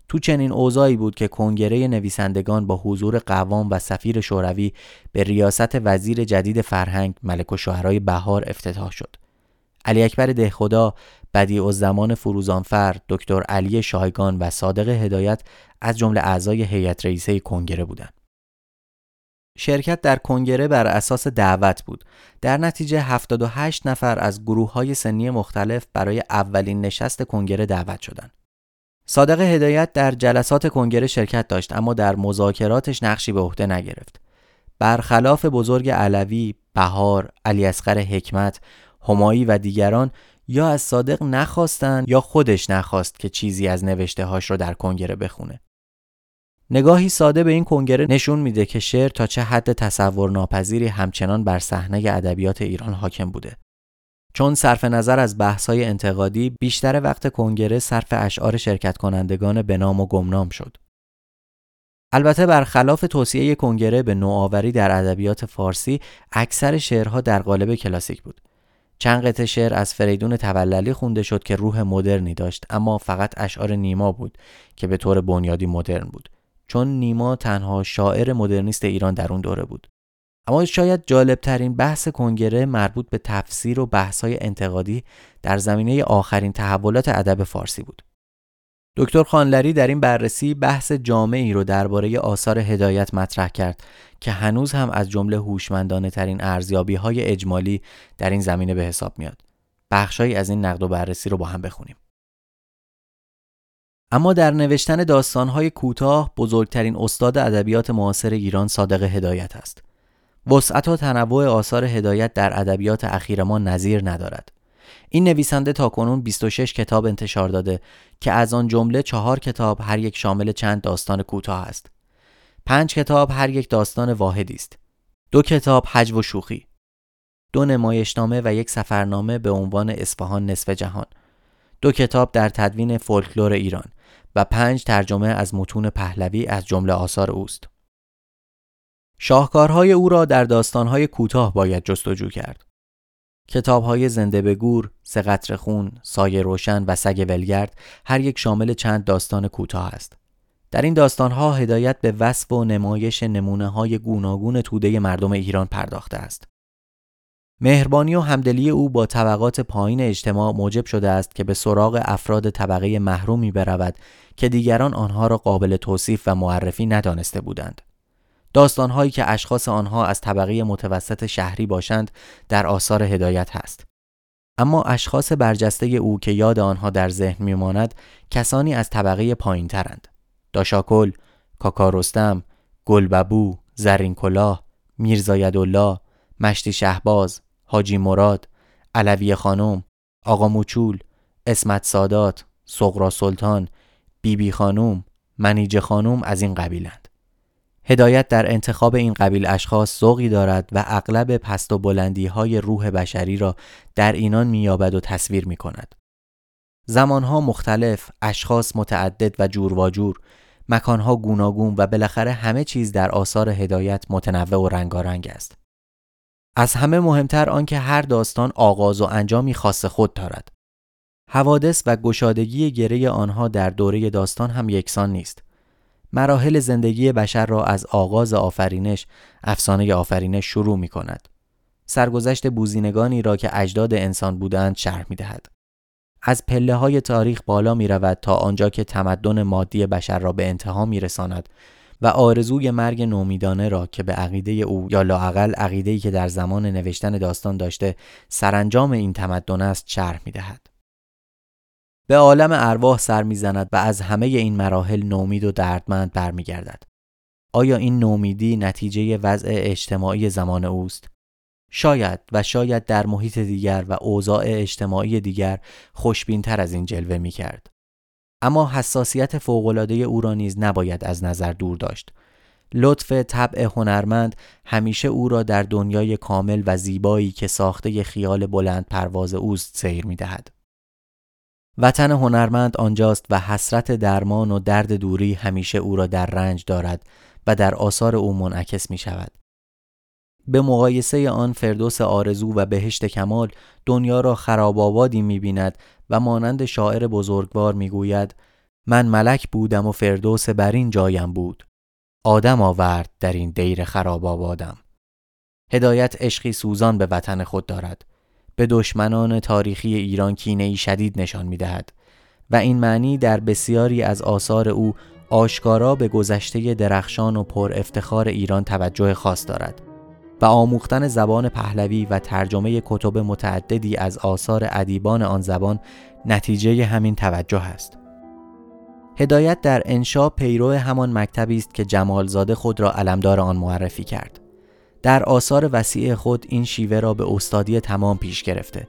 تو چنین اوضاعی بود که کنگره نویسندگان با حضور قوام و سفیر شوروی به ریاست وزیر جدید فرهنگ ملک و بهار افتتاح شد. علی اکبر دهخدا، بدیع زمان فروزانفر، دکتر علی شایگان و صادق هدایت از جمله اعضای هیئت رئیسه کنگره بودند. شرکت در کنگره بر اساس دعوت بود. در نتیجه 78 نفر از گروه های سنی مختلف برای اولین نشست کنگره دعوت شدند. صادق هدایت در جلسات کنگره شرکت داشت اما در مذاکراتش نقشی به عهده نگرفت. برخلاف بزرگ علوی، بهار، علی اصغر حکمت، همایی و دیگران یا از صادق نخواستند یا خودش نخواست که چیزی از نوشته هاش رو در کنگره بخونه. نگاهی ساده به این کنگره نشون میده که شعر تا چه حد تصور ناپذیری همچنان بر صحنه ادبیات ایران حاکم بوده. چون صرف نظر از بحث‌های انتقادی بیشتر وقت کنگره صرف اشعار شرکت کنندگان به نام و گمنام شد. البته برخلاف توصیه کنگره به نوآوری در ادبیات فارسی اکثر شعرها در قالب کلاسیک بود. چند قطعه شعر از فریدون توللی خونده شد که روح مدرنی داشت اما فقط اشعار نیما بود که به طور بنیادی مدرن بود چون نیما تنها شاعر مدرنیست ایران در اون دوره بود. اما شاید جالب ترین بحث کنگره مربوط به تفسیر و بحث های انتقادی در زمینه آخرین تحولات ادب فارسی بود. دکتر خانلری در این بررسی بحث جامعی رو درباره آثار هدایت مطرح کرد که هنوز هم از جمله هوشمندانه ترین ارزیابی های اجمالی در این زمینه به حساب میاد. بخشهایی از این نقد و بررسی رو با هم بخونیم. اما در نوشتن داستانهای کوتاه بزرگترین استاد ادبیات معاصر ایران صادق هدایت است. وسعت و تنوع آثار هدایت در ادبیات اخیر ما نظیر ندارد. این نویسنده تا کنون 26 کتاب انتشار داده که از آن جمله چهار کتاب هر یک شامل چند داستان کوتاه است. پنج کتاب هر یک داستان واحدی است. دو کتاب حجو و شوخی. دو نمایشنامه و یک سفرنامه به عنوان اصفهان نصف جهان. دو کتاب در تدوین فولکلور ایران و پنج ترجمه از متون پهلوی از جمله آثار اوست. شاهکارهای او را در داستانهای کوتاه باید جستجو کرد. کتابهای زنده به گور، سقطر خون، سایه روشن و سگ ولگرد هر یک شامل چند داستان کوتاه است. در این داستانها هدایت به وصف و نمایش نمونه های گوناگون توده مردم ایران پرداخته است. مهربانی و همدلی او با طبقات پایین اجتماع موجب شده است که به سراغ افراد طبقه محرومی برود که دیگران آنها را قابل توصیف و معرفی ندانسته بودند. داستانهایی که اشخاص آنها از طبقه متوسط شهری باشند در آثار هدایت هست. اما اشخاص برجسته او که یاد آنها در ذهن میماند کسانی از طبقه پایین ترند. داشاکل، کاکارستم، گلببو، زرین کلاه، میرزایدالله، مشتی شهباز، حاجی مراد، علوی خانم، آقا موچول، اسمت سادات، سغرا سلطان، بیبی خانم، منیج خانم از این قبیلند. هدایت در انتخاب این قبیل اشخاص ذوقی دارد و اغلب پست و بلندی های روح بشری را در اینان میابد و تصویر می کند. زمانها مختلف، اشخاص متعدد و جور و جور، مکانها گوناگون و بالاخره همه چیز در آثار هدایت متنوع و رنگارنگ است. از همه مهمتر آنکه هر داستان آغاز و انجامی خاص خود دارد. حوادث و گشادگی گره آنها در دوره داستان هم یکسان نیست. مراحل زندگی بشر را از آغاز آفرینش، افسانه آفرینش شروع می کند. سرگذشت بوزینگانی را که اجداد انسان بودند شرح می دهد. از پله های تاریخ بالا می رود تا آنجا که تمدن مادی بشر را به انتها می رساند و آرزوی مرگ نومیدانه را که به عقیده او یا لاعقل عقیده‌ای که در زمان نوشتن داستان داشته سرانجام این تمدن است شرح می دهد. به عالم ارواح سر می‌زند و از همه این مراحل نومید و دردمند برمیگردد. آیا این نومیدی نتیجه وضع اجتماعی زمان اوست؟ شاید و شاید در محیط دیگر و اوضاع اجتماعی دیگر خوشبینتر از این جلوه می کرد. اما حساسیت فوقالعاده او را نیز نباید از نظر دور داشت. لطف طبع هنرمند همیشه او را در دنیای کامل و زیبایی که ساخته خیال بلند پرواز اوست سیر می دهد. وطن هنرمند آنجاست و حسرت درمان و درد دوری همیشه او را در رنج دارد و در آثار او منعکس می شود. به مقایسه آن فردوس آرزو و بهشت کمال دنیا را خراب آبادی می بیند و مانند شاعر بزرگوار می گوید من ملک بودم و فردوس بر این جایم بود. آدم آورد در این دیر خراب آبادم. هدایت عشقی سوزان به وطن خود دارد. به دشمنان تاریخی ایران کینه ای شدید نشان می دهد و این معنی در بسیاری از آثار او آشکارا به گذشته درخشان و پر افتخار ایران توجه خاص دارد و آموختن زبان پهلوی و ترجمه کتب متعددی از آثار ادیبان آن زبان نتیجه همین توجه است. هدایت در انشا پیرو همان مکتبی است که جمالزاده خود را علمدار آن معرفی کرد. در آثار وسیع خود این شیوه را به استادی تمام پیش گرفته.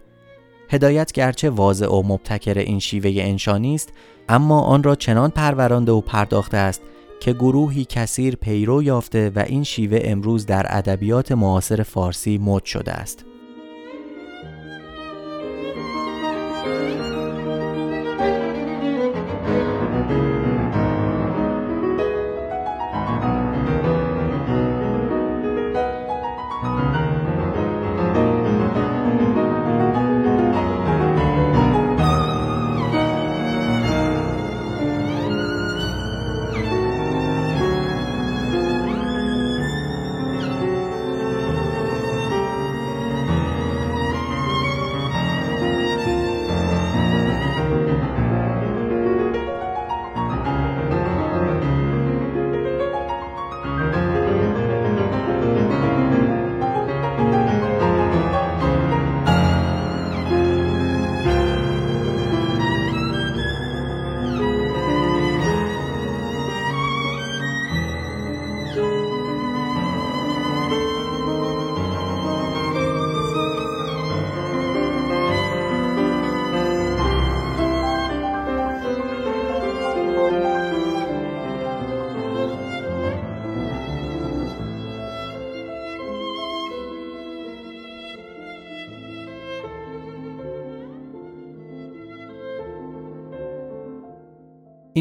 هدایت گرچه واضع و مبتکر این شیوه انشانی است اما آن را چنان پرورانده و پرداخته است که گروهی کثیر پیرو یافته و این شیوه امروز در ادبیات معاصر فارسی مد شده است.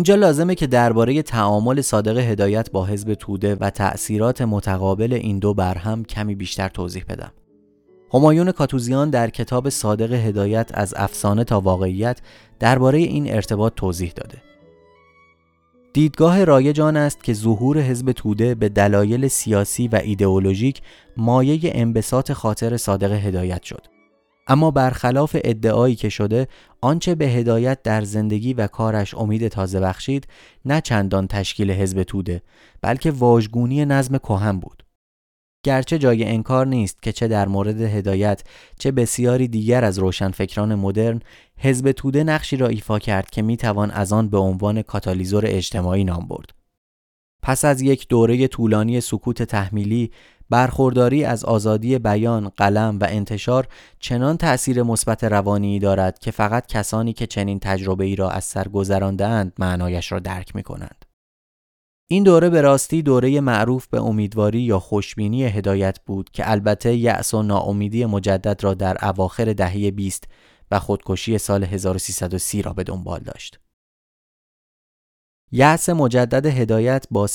اینجا لازمه که درباره تعامل صادق هدایت با حزب توده و تأثیرات متقابل این دو بر هم کمی بیشتر توضیح بدم. همایون کاتوزیان در کتاب صادق هدایت از افسانه تا واقعیت درباره این ارتباط توضیح داده. دیدگاه رایج آن است که ظهور حزب توده به دلایل سیاسی و ایدئولوژیک مایه انبساط خاطر صادق هدایت شد. اما برخلاف ادعایی که شده آنچه به هدایت در زندگی و کارش امید تازه بخشید نه چندان تشکیل حزب توده بلکه واژگونی نظم کهن بود. گرچه جای انکار نیست که چه در مورد هدایت چه بسیاری دیگر از روشنفکران مدرن حزب توده نقشی را ایفا کرد که می‌توان از آن به عنوان کاتالیزور اجتماعی نام برد. پس از یک دوره طولانی سکوت تحمیلی برخورداری از آزادی بیان، قلم و انتشار چنان تأثیر مثبت روانی دارد که فقط کسانی که چنین تجربه ای را از سر گذراندهاند معنایش را درک می کنند. این دوره به راستی دوره معروف به امیدواری یا خوشبینی هدایت بود که البته یأس و ناامیدی مجدد را در اواخر دهه 20 و خودکشی سال 1330 را به دنبال داشت. یأس مجدد هدایت با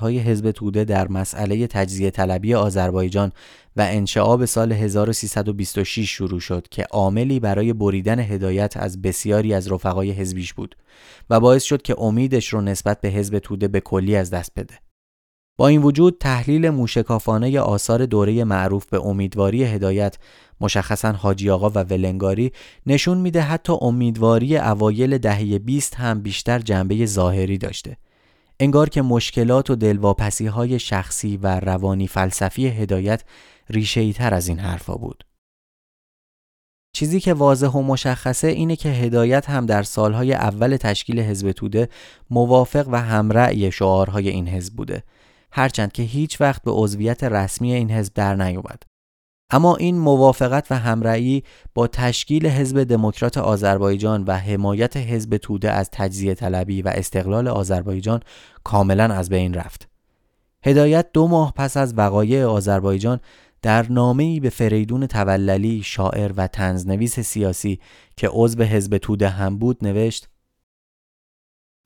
های حزب توده در مسئله تجزیه طلبی آذربایجان و انشعاب سال 1326 شروع شد که عاملی برای بریدن هدایت از بسیاری از رفقای حزبیش بود و باعث شد که امیدش رو نسبت به حزب توده به کلی از دست بده. با این وجود تحلیل موشکافانه آثار دوره معروف به امیدواری هدایت مشخصا حاجی آقا و ولنگاری نشون میده حتی امیدواری اوایل دهه 20 هم بیشتر جنبه ظاهری داشته. انگار که مشکلات و دلواپسی های شخصی و روانی فلسفی هدایت ریشه تر از این حرفا بود. چیزی که واضح و مشخصه اینه که هدایت هم در سالهای اول تشکیل حزب توده موافق و همرأی شعارهای این حزب بوده. هرچند که هیچ وقت به عضویت رسمی این حزب در نیومد اما این موافقت و همرأیی با تشکیل حزب دموکرات آذربایجان و حمایت حزب توده از تجزیه طلبی و استقلال آذربایجان کاملا از بین رفت. هدایت دو ماه پس از وقایع آذربایجان در نامه‌ای به فریدون توللی شاعر و تنزنویس سیاسی که عضو حزب توده هم بود نوشت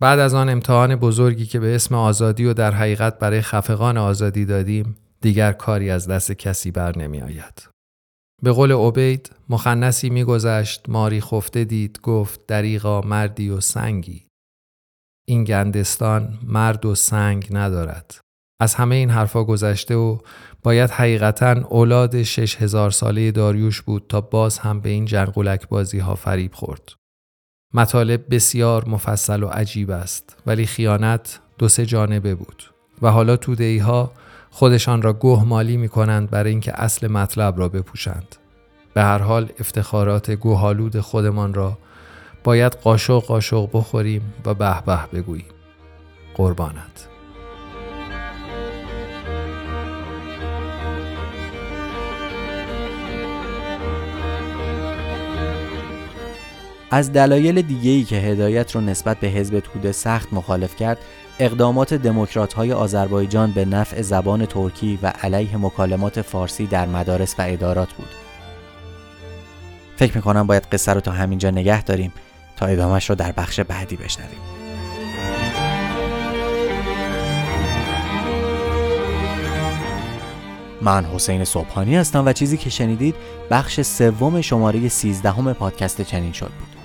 بعد از آن امتحان بزرگی که به اسم آزادی و در حقیقت برای خفقان آزادی دادیم دیگر کاری از دست کسی بر نمی آید. به قول عبید مخنسی میگذشت ماری خفته دید گفت دریغا مردی و سنگی. این گندستان مرد و سنگ ندارد. از همه این حرفا گذشته و باید حقیقتا اولاد شش هزار ساله داریوش بود تا باز هم به این جنگولک بازی ها فریب خورد. مطالب بسیار مفصل و عجیب است ولی خیانت دو سه جانبه بود و حالا تودهی ها خودشان را گوه مالی می کنند برای اینکه اصل مطلب را بپوشند. به هر حال افتخارات گوهالود خودمان را باید قاشق قاشق بخوریم و به به بگوییم. قربانت. از دلایل دیگه‌ای که هدایت رو نسبت به حزب توده سخت مخالف کرد اقدامات دموکرات های آذربایجان به نفع زبان ترکی و علیه مکالمات فارسی در مدارس و ادارات بود. فکر می‌کنم باید قصه رو تا همینجا نگه داریم تا ادامش رو در بخش بعدی بشنویم. من حسین صبحانی هستم و چیزی که شنیدید بخش سوم شماره 13 پادکست چنین شد بود.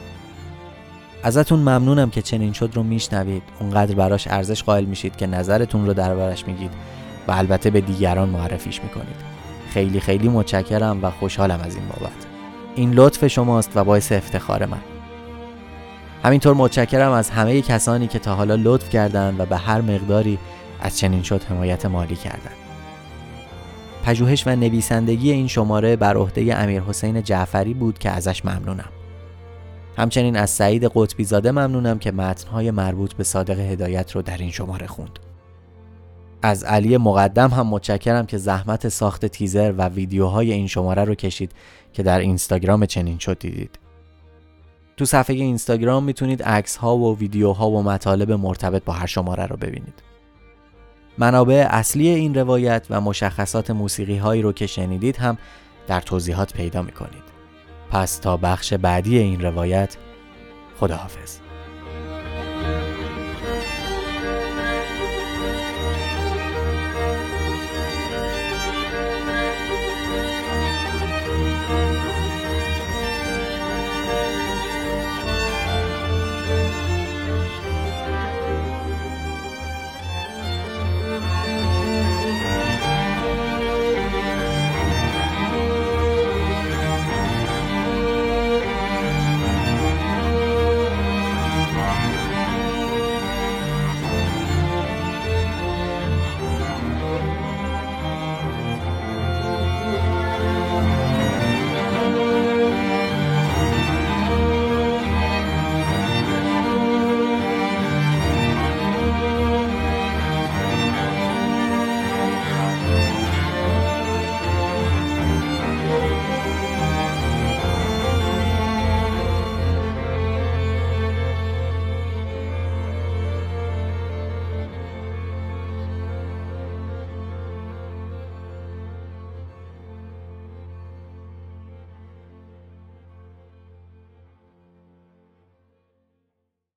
ازتون ممنونم که چنین شد رو میشنوید. اونقدر براش ارزش قائل میشید که نظرتون رو دربارش میگید و البته به دیگران معرفیش می‌کنید. خیلی خیلی متشکرم و خوشحالم از این بابت. این لطف شماست و باعث افتخار من. همینطور متشکرم از همه کسانی که تا حالا لطف کردند و به هر مقداری از چنین شد حمایت مالی کردند. پژوهش و نویسندگی این شماره بر عهده امیر حسین جعفری بود که ازش ممنونم. همچنین از سعید قطبی زاده ممنونم که متنهای مربوط به صادق هدایت رو در این شماره خوند. از علی مقدم هم متشکرم که زحمت ساخت تیزر و ویدیوهای این شماره رو کشید که در اینستاگرام چنین شد دیدید. تو صفحه اینستاگرام می‌تونید عکس ها و ویدیوها و مطالب مرتبط با هر شماره رو ببینید. منابع اصلی این روایت و مشخصات موسیقی هایی رو که شنیدید هم در توضیحات پیدا می‌کنید. پس تا بخش بعدی این روایت خداحافظ.